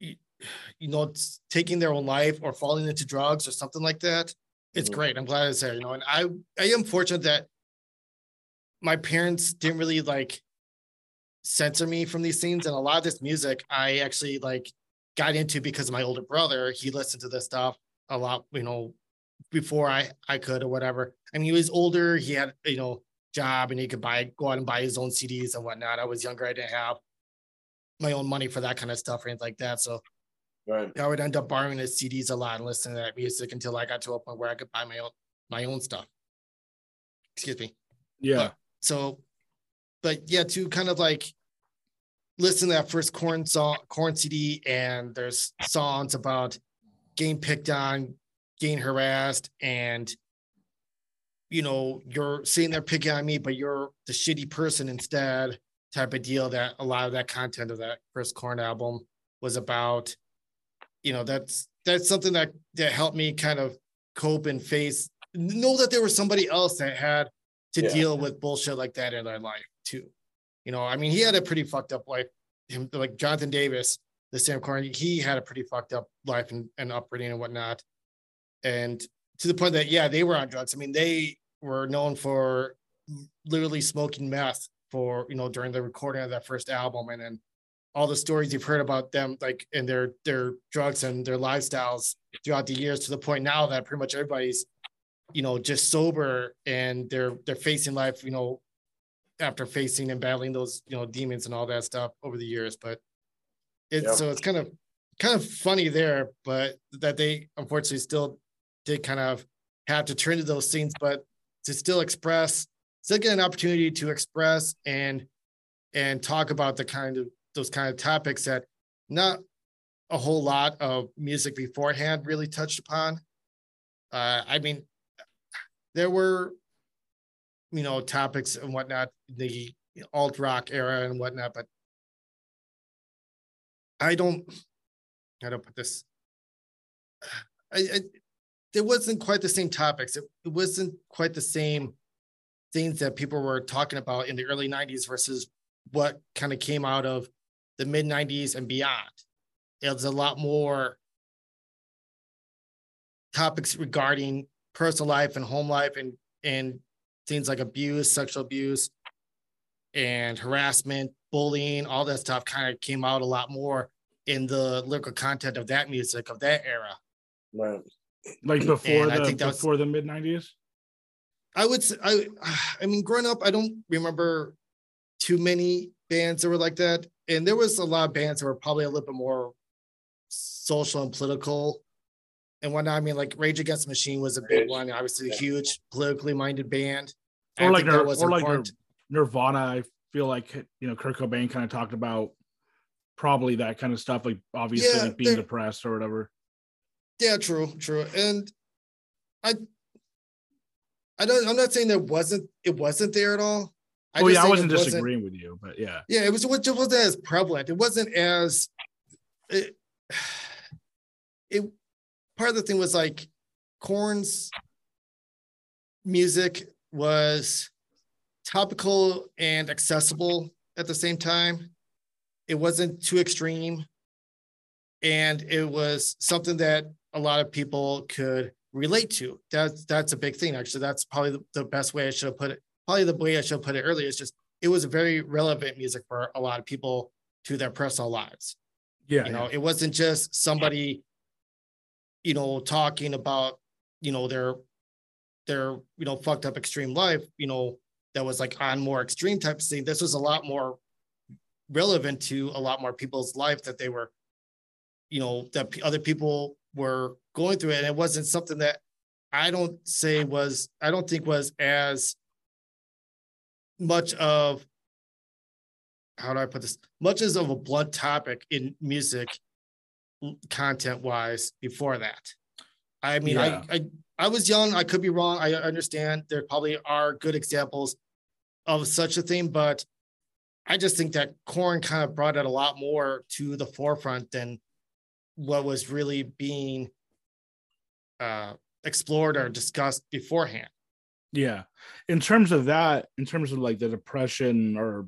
S2: you know taking their own life or falling into drugs or something like that it's mm-hmm. great. I'm glad it's there you know and i i am fortunate that my parents didn't really like censor me from these things and a lot of this music i actually like got into because of my older brother. He listened to this stuff a lot you know before i i could or whatever. I mean he was older. He had you know job and he could buy go out and buy his own cds and whatnot. I was younger i didn't have my own money for that kind of stuff or anything like that. So
S3: right.
S2: i would end up borrowing his cds a lot and listening to that music until i got to a point where i could buy my own my own stuff. Excuse me.
S1: Yeah.
S2: But, so but yeah to kind of like listen to that first Korn song Korn cd and there's songs about getting picked on getting harassed and you know you're sitting there picking on me but you're the shitty person instead type of deal that a lot of that content of that Chris Korn album was about you know that's that's something that that helped me kind of cope and face know that there was somebody else that had to yeah. deal with bullshit like that in their life too. You know, I mean, he had a pretty fucked up life. Him, like Jonathan Davis, the Sam Korn, he had a pretty fucked up life and, and upbringing and whatnot. And to the point that, yeah, they were on drugs. I mean, they were known for literally smoking meth for, you know, during the recording of that first album. And then all the stories you've heard about them, like in their, their drugs and their lifestyles throughout the years to the point now that pretty much everybody's you know just sober and they're they're facing life you know after facing and battling those you know demons and all that stuff over the years. But it's so it's kind of kind of funny there but that they unfortunately still did kind of have to turn to those scenes but to still express still get an opportunity to express and and talk about the kind of those kind of topics that not a whole lot of music beforehand really touched upon uh, I mean, there were, you know, topics and whatnot, the alt rock era and whatnot, but I don't, I don't put this? I, I there wasn't quite the same topics. It, it wasn't quite the same things that people were talking about in the early 90s versus what kind of came out of the mid 90s and beyond. It was a lot more topics regarding personal life and home life and and things like abuse, sexual abuse, and harassment, bullying, all that stuff kind of came out a lot more in the lyrical content of that music of that era.
S3: Right.
S1: Like <clears throat> before and the I think before was, the mid nineties.
S2: I would say I I mean growing up, I don't remember too many bands that were like that. And there was a lot of bands that were probably a little bit more social and political and whatnot. I mean, like Rage Against the Machine was a big Rage. one, obviously a huge politically minded band.
S1: Or like, Nir- or like Nirvana, I feel like you know Kurt Cobain kind of talked about probably that kind of stuff, like obviously yeah, like being depressed or whatever.
S2: Yeah, true, true. And I I don't I'm not saying there wasn't it wasn't there at all.
S1: I oh yeah, I wasn't disagreeing wasn't, with you, but yeah.
S2: Yeah, it was it wasn't as prevalent. It wasn't as it, <sighs> it part of the thing was like Korn's music was topical and accessible at the same time. It wasn't too extreme. And it was something that a lot of people could relate to. That's that's a big thing. Actually, that's probably the, the best way I should have put it. Probably the way I should have put it earlier is just it was very relevant music for a lot of people to their personal lives.
S1: Yeah.
S2: You know, yeah. it wasn't just somebody you know, talking about, you know, their their, you know, fucked up extreme life, you know, that was like on more extreme type of thing. This was a lot more relevant to a lot more people's life that they were, you know, that other people were going through it. And it wasn't something that I don't say was, I don't think was as much of how do I put this? Much as of a blunt topic in music content wise before that. I mean,
S1: Yeah.
S2: I, I I was young. I could be wrong. I understand there probably are good examples of such a thing, but I just think that Korn kind of brought it a lot more to the forefront than what was really being uh, explored or discussed beforehand.
S1: Yeah. In terms of that, in terms of like the depression or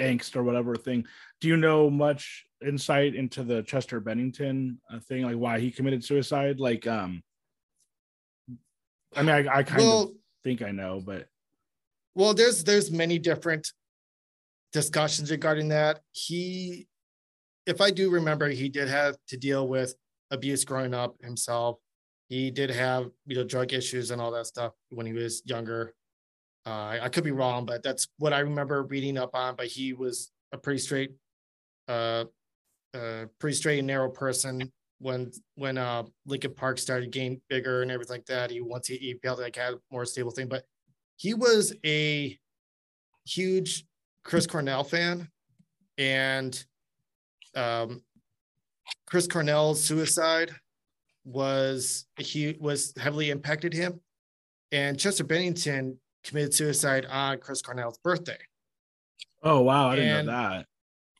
S1: angst or whatever thing, do you know much insight into the Chester Bennington uh, thing, like why he committed suicide? Like, um, I mean, I, I kind
S2: well,
S1: of think I know, but
S2: well, there's there's many different discussions regarding that. He, if I do remember, he did have to deal with abuse growing up himself. He did have you know drug issues and all that stuff when he was younger. Uh, I, could be wrong, but that's what I remember reading up on. But he was a pretty straight, uh, uh, pretty straight and narrow person when when uh Linkin Park started getting bigger and everything like that. He once he, he felt like had a more stable thing, but he was a huge Chris Cornell fan, and um, Chris Cornell's suicide was he was heavily impacted him, and Chester Bennington committed suicide on Chris Cornell's birthday.
S1: oh wow, I didn't
S2: And-
S1: know that.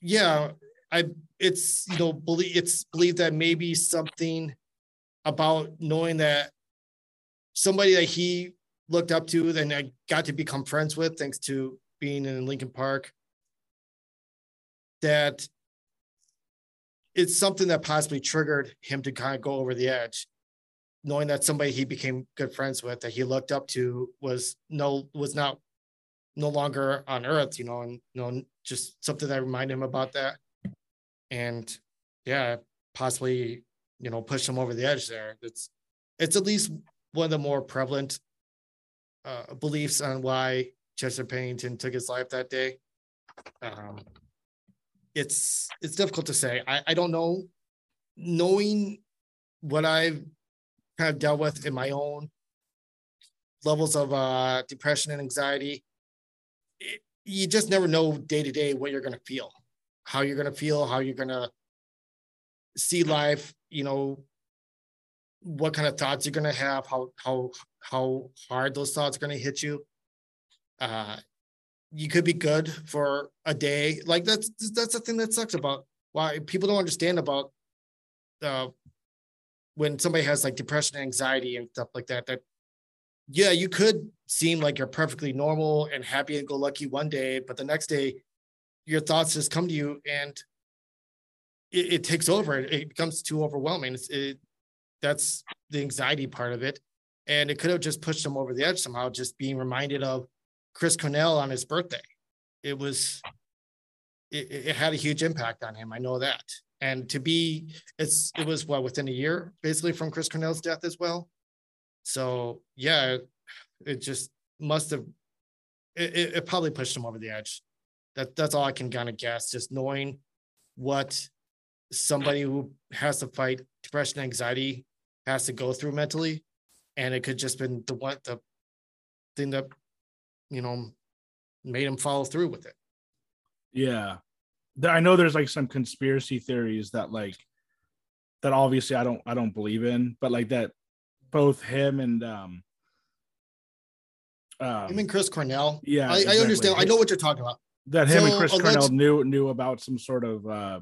S2: Yeah, I it's you know believe it's believed that maybe something about knowing that somebody that he looked up to and I got to become friends with thanks to being in Linkin Park that it's something that possibly triggered him to kind of go over the edge knowing that somebody he became good friends with that he looked up to was no was not no longer on earth you know and you know just something that reminded him about that. And yeah possibly you know push him over the edge there. It's it's at least one of the more prevalent uh, beliefs on why chester bennington took his life that day. Um, it's it's difficult to say. I, I don't know. Knowing what i've kind of dealt with in my own levels of uh, depression and anxiety it, you just never know day to day what you're going to feel how you're going to feel how you're going to see life you know what kind of thoughts you're going to have how how how hard those thoughts are going to hit you. Uh you could be good for a day. Like that's that's the thing that sucks about why people don't understand about uh when somebody has like depression anxiety and stuff like that that yeah you could seem like you're perfectly normal and happy and go lucky one day but the next day your thoughts just come to you and it, it takes over. It, it becomes too overwhelming. It's, it that's the anxiety part of it. And it could have just pushed them over the edge somehow just being reminded of chris cornell on his birthday. It was it, it had a huge impact on him i know that. And to be it's it was what within a year basically from chris cornell's death as well? So yeah it just must have it, it, probably pushed him over the edge. That that's all i can kind of guess just knowing what somebody who has to fight depression anxiety has to go through mentally. And it could just been the one the thing that you know made him follow through with it
S1: Yeah. I know there's like some conspiracy theories that like that obviously I don't I don't believe in, but like that both him and um
S2: i
S1: um,
S2: mean chris cornell
S1: yeah,
S2: I, I understand i know what you're talking about
S1: that him and Chris Cornell knew knew about some sort of uh,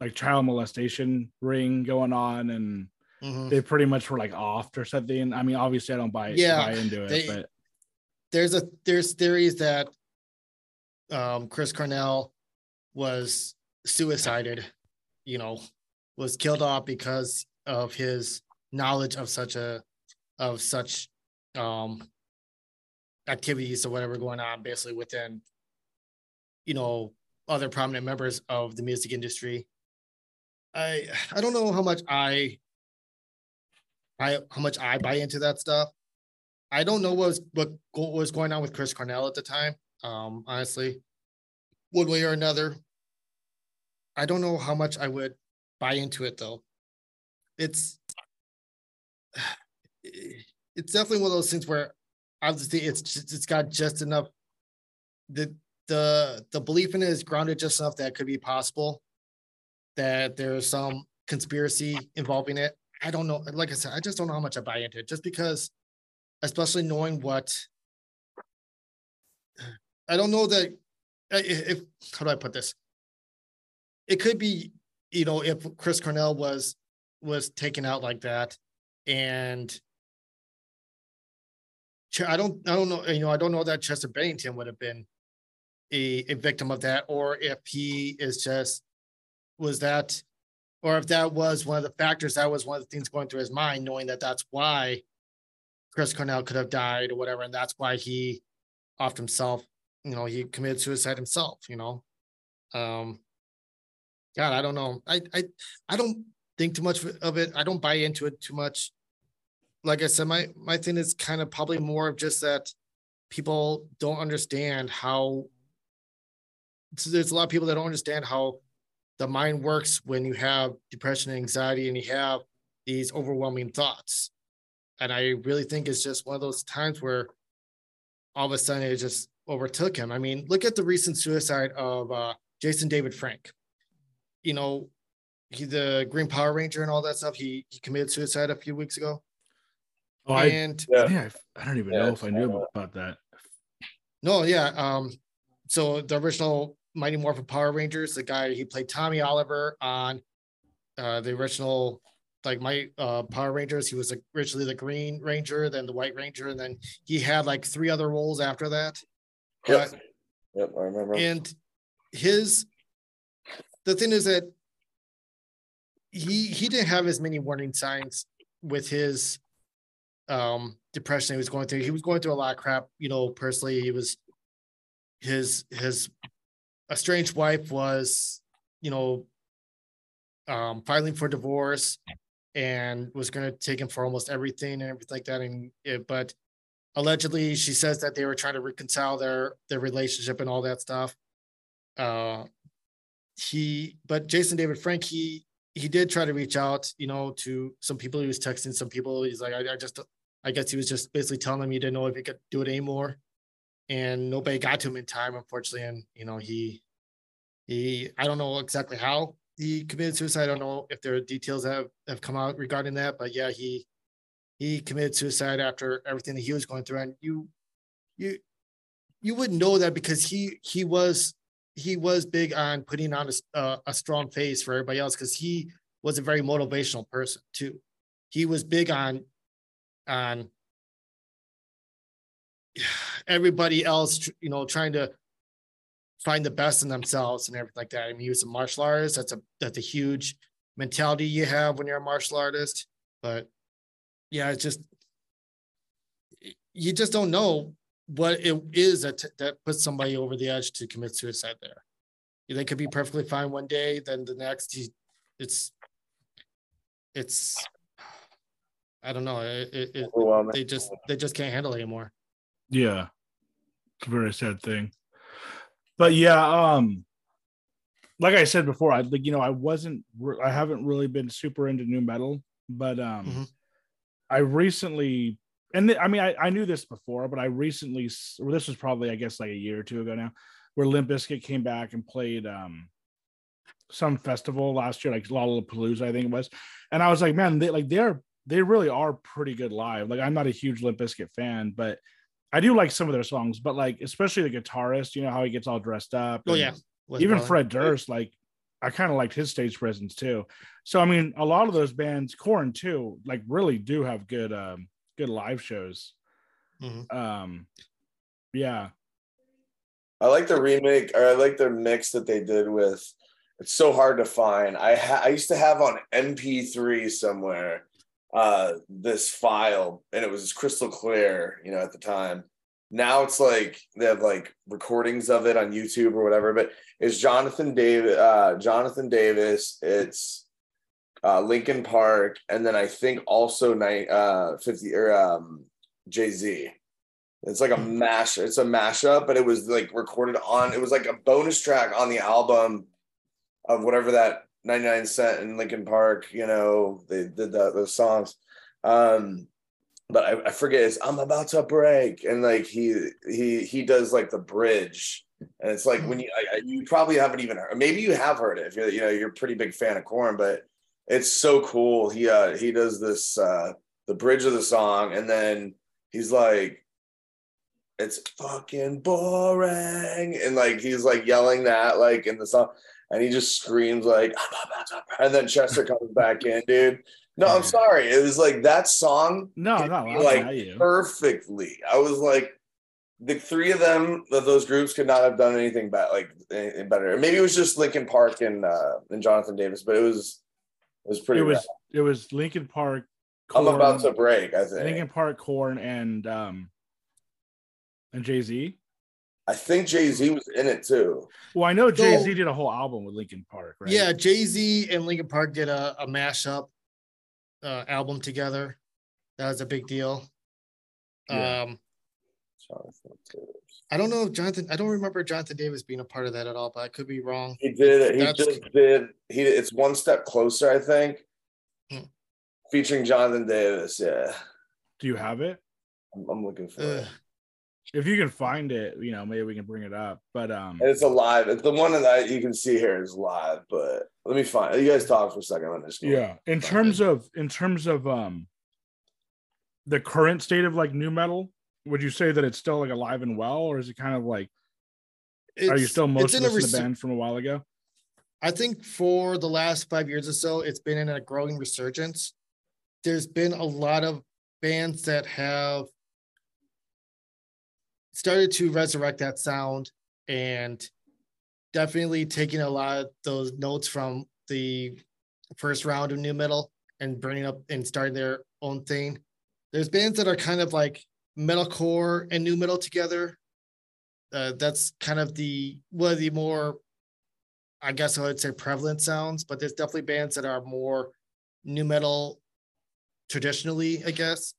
S1: like child molestation ring going on, and
S2: Mhm.
S1: they pretty much were like offed or something. I mean, obviously, I don't buy
S2: Yeah,
S1: buy into it,
S2: they-
S1: but
S2: there's a there's theories that um Chris Cornell was suicided, you know, was killed off because of his knowledge of such a of such um activities or whatever going on basically within you know other prominent members of the music industry. I I don't know how much I I how much I buy into that stuff. I don't know what was what was going on with Chris Cornell at the time. Um, honestly, one way or another. I don't know how much I would buy into it though. It's <sighs> it's definitely one of those things where obviously it's just, it's got just enough the the the belief in it is grounded just enough that it could be possible that there's some conspiracy involving it I don't know. Like I said, I just don't know how much I buy into it. Just because, especially knowing what I don't know that if how do I put this? It could be, you know, if Chris Cornell was was taken out like that, and I don't I don't know, you know, I don't know that Chester Bennington would have been a, a victim of that, or if he is just was that, or if that was one of the factors that was one of the things going through his mind, knowing that that's why Chris Cornell could have died or whatever, and that's why he offed himself you know, he committed suicide himself, you know. Um God, I don't know. I I I don't think too much of it. I don't buy into it too much. Like I said, my my thing is kind of probably more of just that people don't understand how so there's a lot of people that don't understand how the mind works when you have depression and anxiety and you have these overwhelming thoughts. And I really think it's just one of those times where all of a sudden it just overtook him. I mean, look at the recent suicide of uh, Jason David Frank. You know, he the Green Power Ranger and all that stuff. He he committed suicide a few weeks ago.
S1: Oh, and I, yeah. I, I don't even yeah, know if I knew about that.
S2: No, yeah. Um, so the original Mighty Morphin Power Rangers, the guy he played Tommy Oliver on uh, the original like my uh, Power Rangers. He was originally the Green Ranger, then the White Ranger, and then he had like three other roles after that.
S3: Yep. Yep, I remember.
S2: And his the thing is that he he didn't have as many warning signs with his um depression he was going through. He was going through a lot of crap, you know, personally. He was his his estranged wife was, you know, um filing for divorce and was going to take him for almost everything and everything like that. And it, but allegedly she says that they were trying to reconcile their their relationship and all that stuff. Uh he but jason david frank he he did try to reach out you know to some people. He was texting some people. He's like i, I just i guess he was just basically telling them he didn't know if he could do it anymore. And nobody got to him in time unfortunately. And you know he he i don't know exactly how he committed suicide. I don't know if there are details that have, have come out regarding that but yeah he he committed suicide after everything that he was going through. And you you you wouldn't know that because he he was he was big on putting on a, a strong face for everybody else because he was a very motivational person too. He was big on on <sighs> everybody else you know trying to find the best in themselves and everything like that i mean he was a martial artist that's a that's a huge mentality you have when you're a martial artist but yeah, it's just you just don't know what it is that that puts somebody over the edge to commit suicide. There, they could be perfectly fine one day, then the next, he, it's it's I don't know. It, it, it, they just they just can't handle it anymore.
S1: Yeah, it's a very sad thing. But yeah, um, like I said before, I like you know I wasn't I haven't really been super into nu metal, but um, mm-hmm. I recently, and th- I mean, I, I knew this before, but I recently, or this was probably, I guess, like a year or two ago now, where Limp Bizkit came back and played um some festival last year, like Lollapalooza, I think it was, and I was like, man, they like they're they really are pretty good live. Like, I'm not a huge Limp Bizkit fan, but I do like some of their songs. But like, especially the guitarist, you know how he gets all dressed up.
S2: Oh yeah,
S1: even Fred Durst, like I kind of liked his stage presence too. So I mean, a lot of those bands, Korn too, like really do have good um good live shows. Mm-hmm. Um yeah.
S3: I like the remake or I like the mix that they did with it's so hard to find. I ha- I used to have on MP3 somewhere uh this file and it was crystal clear, you know, at the time now it's like they have like recordings of it on YouTube or whatever, but it's Jonathan Davis, uh, Jonathan Davis, it's uh, Linkin Park, and then I think also night uh 50 or um Jay-Z. It's like a hmm. mash, it's a mashup, but it was like recorded on it was like a bonus track on the album of whatever that 99 cent in Linkin Park, you know, they did that those songs. Um but I, I forget it's I'm about to break, and like he he he does like the bridge, and it's like when you I, you probably haven't even heard, maybe you have heard it if you're you know you're a pretty big fan of Korn, but it's so cool. He uh he does this uh the bridge of the song, and then he's like, "It's fucking boring," and like he's like yelling that like in the song, and he just screams like, and then Chester <laughs> comes back in, dude. No, I'm sorry. It was like that song.
S1: No, no,
S3: me, like perfectly. I was like, the three of them, of those groups, could not have done anything bad, like anything better. Maybe it was just Linkin Park and uh, and Jonathan Davis, but it was it was pretty.
S1: It was it was Linkin Park.
S3: I'm about to break. I think.
S1: Linkin Park, Korn, and um and Jay Z.
S3: I think Jay Z was in it too.
S1: Well, I know
S2: So-
S1: Jay Z did a whole album with Linkin Park, right?
S2: Yeah, Jay Z and Linkin Park did a, a mashup uh, album together. That was a big deal.
S1: Yeah.
S2: Um,
S3: Jonathan Davis.
S2: I don't know if Jonathan. I don't remember Jonathan Davis being a part of that at all, but I could be wrong.
S3: He did it. He
S2: That's-
S3: just did. He. It's one step closer, I think.
S2: Hmm.
S3: Featuring Jonathan Davis. Yeah,
S1: Do you have it?
S3: I'm, I'm looking for
S2: Ugh.
S3: it.
S1: If you can find it, you know, maybe we can bring it up. But um
S3: And it's alive. It's the one that you can see here is live, but let me find. You guys talk for a second. I'm just
S1: yeah, in
S3: Fine.
S1: terms of in terms of um the current state of like nu metal, would you say that it's still like alive and well, or is it kind of like are you still
S2: it's
S1: most
S2: in a
S1: listening to
S2: resu-
S1: band from a while ago?
S2: I think for the last five years or so, it's been in a growing resurgence. There's been a lot of bands that have started to resurrect that sound and definitely taking a lot of those notes from the first round of nu metal and bringing up and starting their own thing. There's bands that are kind of like metalcore and nu metal together. Uh, that's kind of the one of the more I guess I would say prevalent sounds, but there's definitely bands that are more nu metal traditionally, I guess.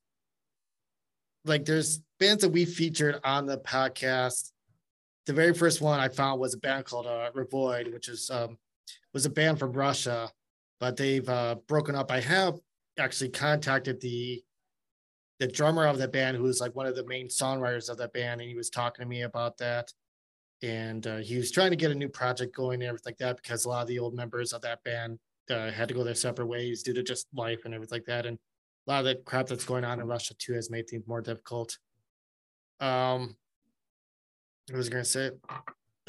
S2: Like there's bands that we featured on the podcast. The very first one I found was a band called uh, Revoid, which is um, was a band from Russia, but they've uh, broken up. I have actually contacted the the drummer of the band, who's like one of the main songwriters of that band, and he was talking to me about that and uh, he was trying to get a new project going and everything like that because a lot of the old members of that band uh, had to go their separate ways due to just life and everything like that and a lot of the crap that's going on in russia too has made things more difficult um was I going to say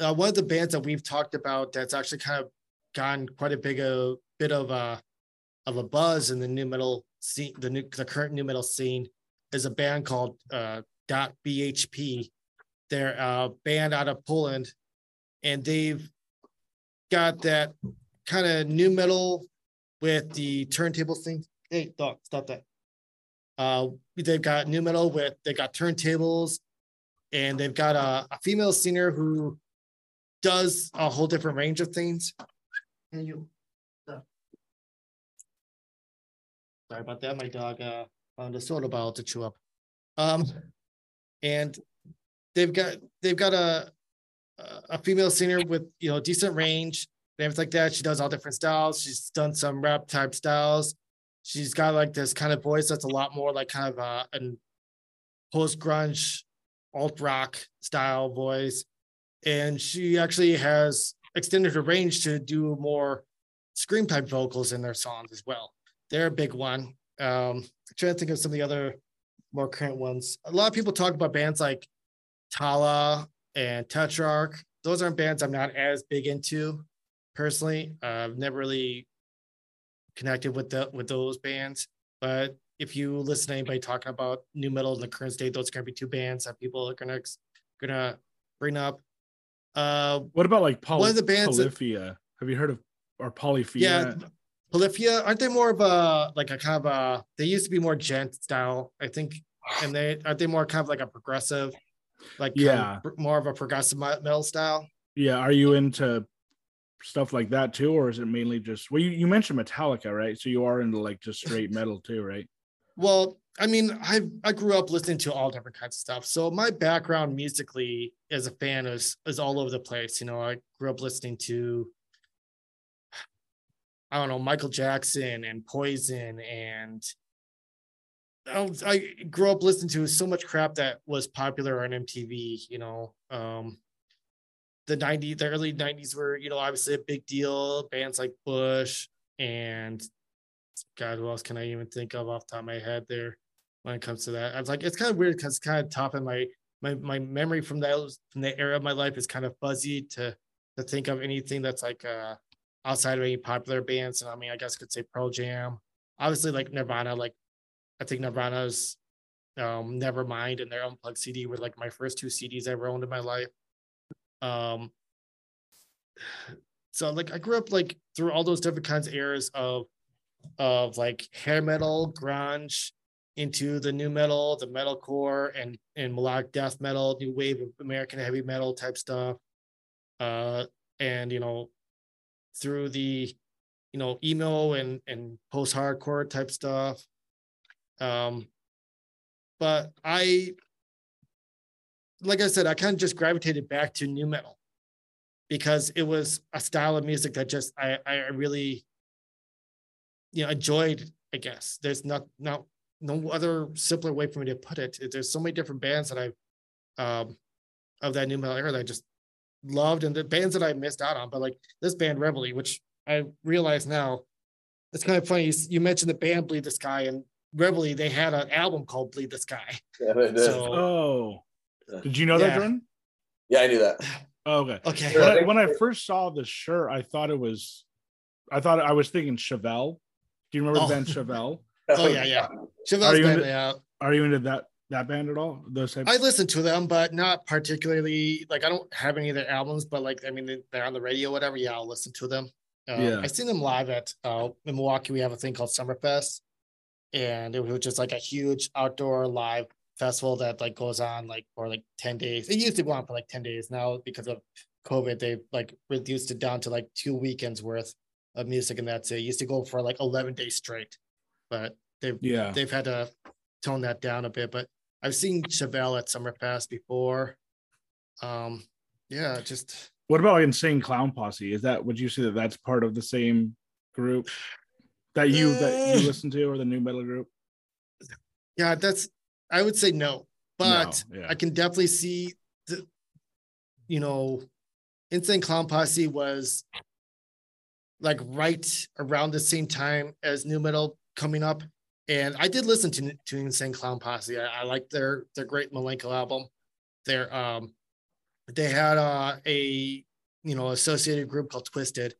S2: uh, one of the bands that we've talked about that's actually kind of gotten quite a big a bit of a of a buzz in the nu metal scene the new the current nu metal scene is a band called uh dot bhp they're a band out of Poland, and they've got that kind of new metal with the turntable thing. Hey, dog, stop that. Uh, they've got nu metal with they've got turntables, and they've got a, a female singer who does a whole different range of things. And you, uh, sorry about that. My dog uh, found a soda bottle to chew up. Um, and they've got they've got a a female singer with you know decent range and everything like that. She does all different styles. She's done some rap type styles. She's got like this kind of voice that's a lot more like kind of a an post grunge alt rock style voice, and she actually has extended her range to do more scream type vocals in their songs as well. They're a big one. Um, trying to think of some of the other more current ones. A lot of people talk about bands like Tallah and Tetrarch. Those aren't bands I'm not as big into personally. Uh, I've never really connected with the with those bands. But if you listen to anybody talking about nu metal in the current state, those are gonna be two bands that people are gonna gonna bring up. Uh,
S1: What about like Poly-
S2: One of the bands that-
S1: Polyphia? Have you heard of or Polyphia?
S2: yeah, Polyphia aren't they more of a like a kind of a? They used to be more djent style, I think, and they aren't they more kind of like a progressive, like kind of
S1: Yeah.
S2: more of a progressive metal style.
S1: Yeah, are you into stuff like that too, or is it mainly just well? You, you mentioned Metallica, right? So you are into like just <laughs> straight metal too, right?
S2: Well, I mean, I I grew up listening to all different kinds of stuff. So my background musically as a fan is is all over the place. You know, I grew up listening to I don't know, Michael Jackson and Poison and I, I grew up listening to so much crap that was popular on MTV, you know. Um the 90s, the early 90s were, you know, obviously a big deal. Bands like Bush and God, who else can I even think of off the top of my head there when it comes to that? I was like, it's kind of weird because it's kind of top my my my memory from that from that era of my life is kind of fuzzy to to think of anything that's like uh outside of any popular bands. And I mean, I guess I could say Pearl Jam, obviously like Nirvana. Like I think Nirvana's um Nevermind and their unplugged CD were like my first two CDs I ever owned in my life. Um, so like I grew up like through all those different kinds of eras of of like hair metal, grunge, into the nu metal, the metalcore, and and melodic death metal, new wave of American heavy metal type stuff, uh, and you know, through the you know emo and and post hardcore type stuff. Um, but I, like I said, I kind of just gravitated back to nu metal because it was a style of music that just I I really you know enjoyed. I guess there's not not no other simpler way for me to put it. There's so many different bands that I've um, of that nu metal era that I just loved, and the bands that I missed out on. But like this band Reveille, which I realize now, it's kind of funny. You, you mentioned the band Bleed the Sky, and Reveille they had an album called Bleed the Sky.
S3: Yeah, they did.
S2: So
S1: Oh, did you know that,
S2: Yeah.
S1: Jordan?
S3: yeah, I knew that.
S1: Oh, okay.
S2: okay,
S1: When I, when I first saw the shirt, I thought it was, I thought I was thinking Chevelle. Do you remember
S2: Oh.
S1: the band Chevelle? <laughs>
S2: Oh, yeah, yeah.
S1: Are you
S2: band,
S1: into-
S2: yeah.
S1: Are you into that that band at all? Those types.
S2: I listen to them, but not particularly. Like I don't have any of their albums, but like I mean, they- they're on the radio, whatever. Yeah, I'll listen to them. Um,
S1: Yeah.
S2: I seen them live at uh, in Milwaukee. We have a thing called Summerfest, and it was just like a huge outdoor live festival that like goes on like for like ten days. It used to go on for like ten days. Now because of COVID, they've like reduced it down to like two weekends worth of music, and that's it. it used to go for like eleven days straight, but they've
S1: yeah.
S2: they've had to tone that down a bit, but I've seen Chevelle at Summerfest before. Um, yeah, just
S1: What about Insane Clown Posse? Is that would you say that that's part of the same group that you that you
S2: Eh.
S1: listen to, or the nu metal group?
S2: yeah, that's I would say no, but
S1: No, yeah.
S2: I can definitely see the, you know, Insane Clown Posse was like right around the same time as nu metal coming up, and I did listen to to Insane Clown Posse. I, I like their their great Milenko album. Their um, they had uh, a you know associated group called Twiztid,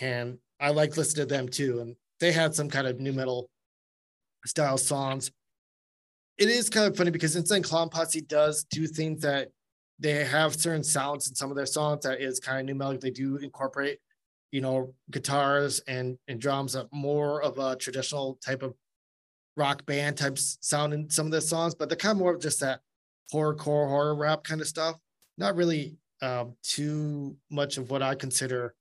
S2: and I like listening to them too. And they had some kind of nu metal style songs. It is kind of funny because Insane Clown Posse does do things that they have certain sounds in some of their songs that is kind of nu metal. They do incorporate, you know, guitars and and drums, a more of a traditional type of rock band type sound in some of their songs, but they're kind of more of just that horrorcore horror rap kind of stuff. Not really um, too much of what I consider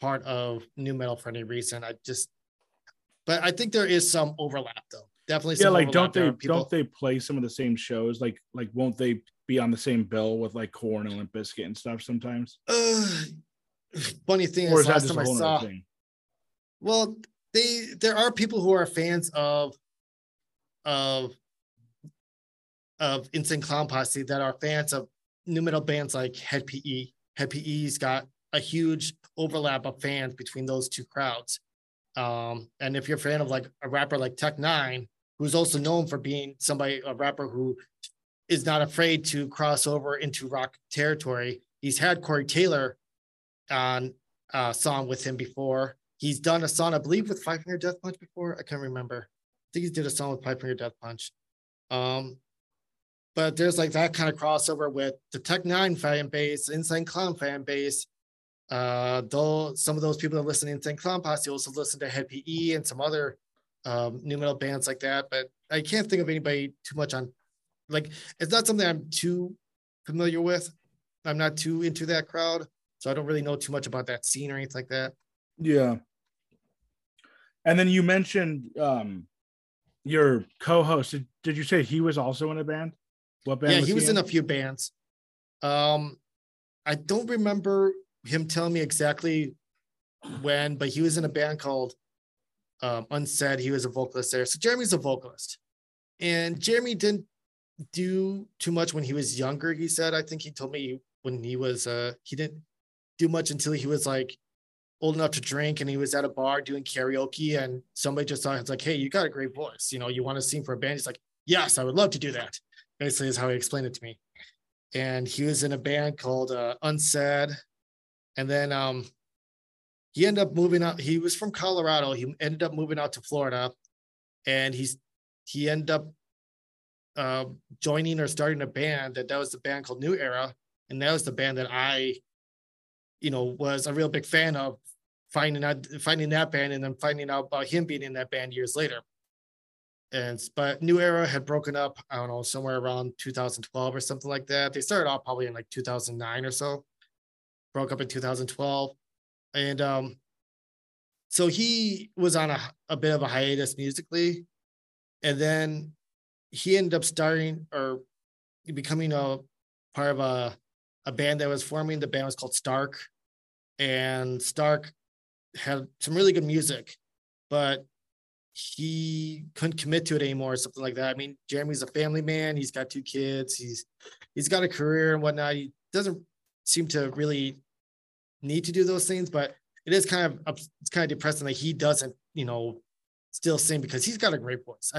S2: part of nu metal for any reason. I just, but I think there is some overlap though. Definitely.
S1: Yeah, like don't they don't they play some of the same shows? Like like won't they be on the same bill with like Korn and Limp Bizkit and stuff sometimes?
S2: Uh, funny thing
S1: Or
S2: is, last time I saw,
S1: thing?
S2: well, they there are people who are fans of of of Insane Clown Posse that are fans of nu metal bands like Hed PE. Hed PE's got a huge overlap of fans between those two crowds. Um, and if you're a fan of like a rapper like Tech N9ne, who's also known for being somebody a rapper who is not afraid to cross over into rock territory, he's had Corey Taylor on a song with him before. He's done a song, I believe, with Five Finger Death Punch before. I can't remember. I think he did a song with Five Finger Death Punch. Um, but there's like that kind of crossover with the Tech N9ne fan base, Insane Clown fan base. Uh, though some of those people that listen to Insane Clown Posse also listen to Hed PE and some other um, nu metal bands like that. But I can't think of anybody too much on, like, it's not something I'm too familiar with. I'm not too into that crowd, so I don't really know too much about that scene or anything like that.
S1: Yeah. And then you mentioned um your co-host. Did, did you say he was also in a band? What band?
S2: yeah,
S1: was
S2: he was in a few bands. Um, I don't remember him telling me exactly when, but he was in a band called um, Unsaid. He was a vocalist there. So Jeremy's a vocalist, and Jeremy didn't do too much when he was younger. He said, I think he told me when he was uh he didn't do much until he was like old enough to drink and he was at a bar doing karaoke and somebody just thought it's like, hey, you got a great voice. You know, you want to sing for a band? He's like, yes, I would love to do that. Basically, is how he explained it to me. And he was in a band called uh, Unsaid. And then um, he ended up moving out. He was from Colorado. He ended up moving out to Florida, and he's he ended up uh, joining or starting a band that that was the band called New Era, and that was the band that I, you know, was a real big fan of. Finding out, finding that band, and then finding out about him being in that band years later. And but New Era had broken up. I don't know, somewhere around 2012 or something like that. They started off probably in like 2009 or so. Broke up in 2012, and um, so he was on a, a bit of a hiatus musically, and then he ended up starting or becoming a part of a a band that was forming. The band was called Stark, and Stark had some really good music, but he couldn't commit to it anymore, or something like that. I mean, Jeremy's a family man. He's got two kids. He's he's got a career and whatnot. He doesn't seem to really need to do those things, but it is kind of it's kind of depressing that he doesn't, you know, still sing because he's got a great voice.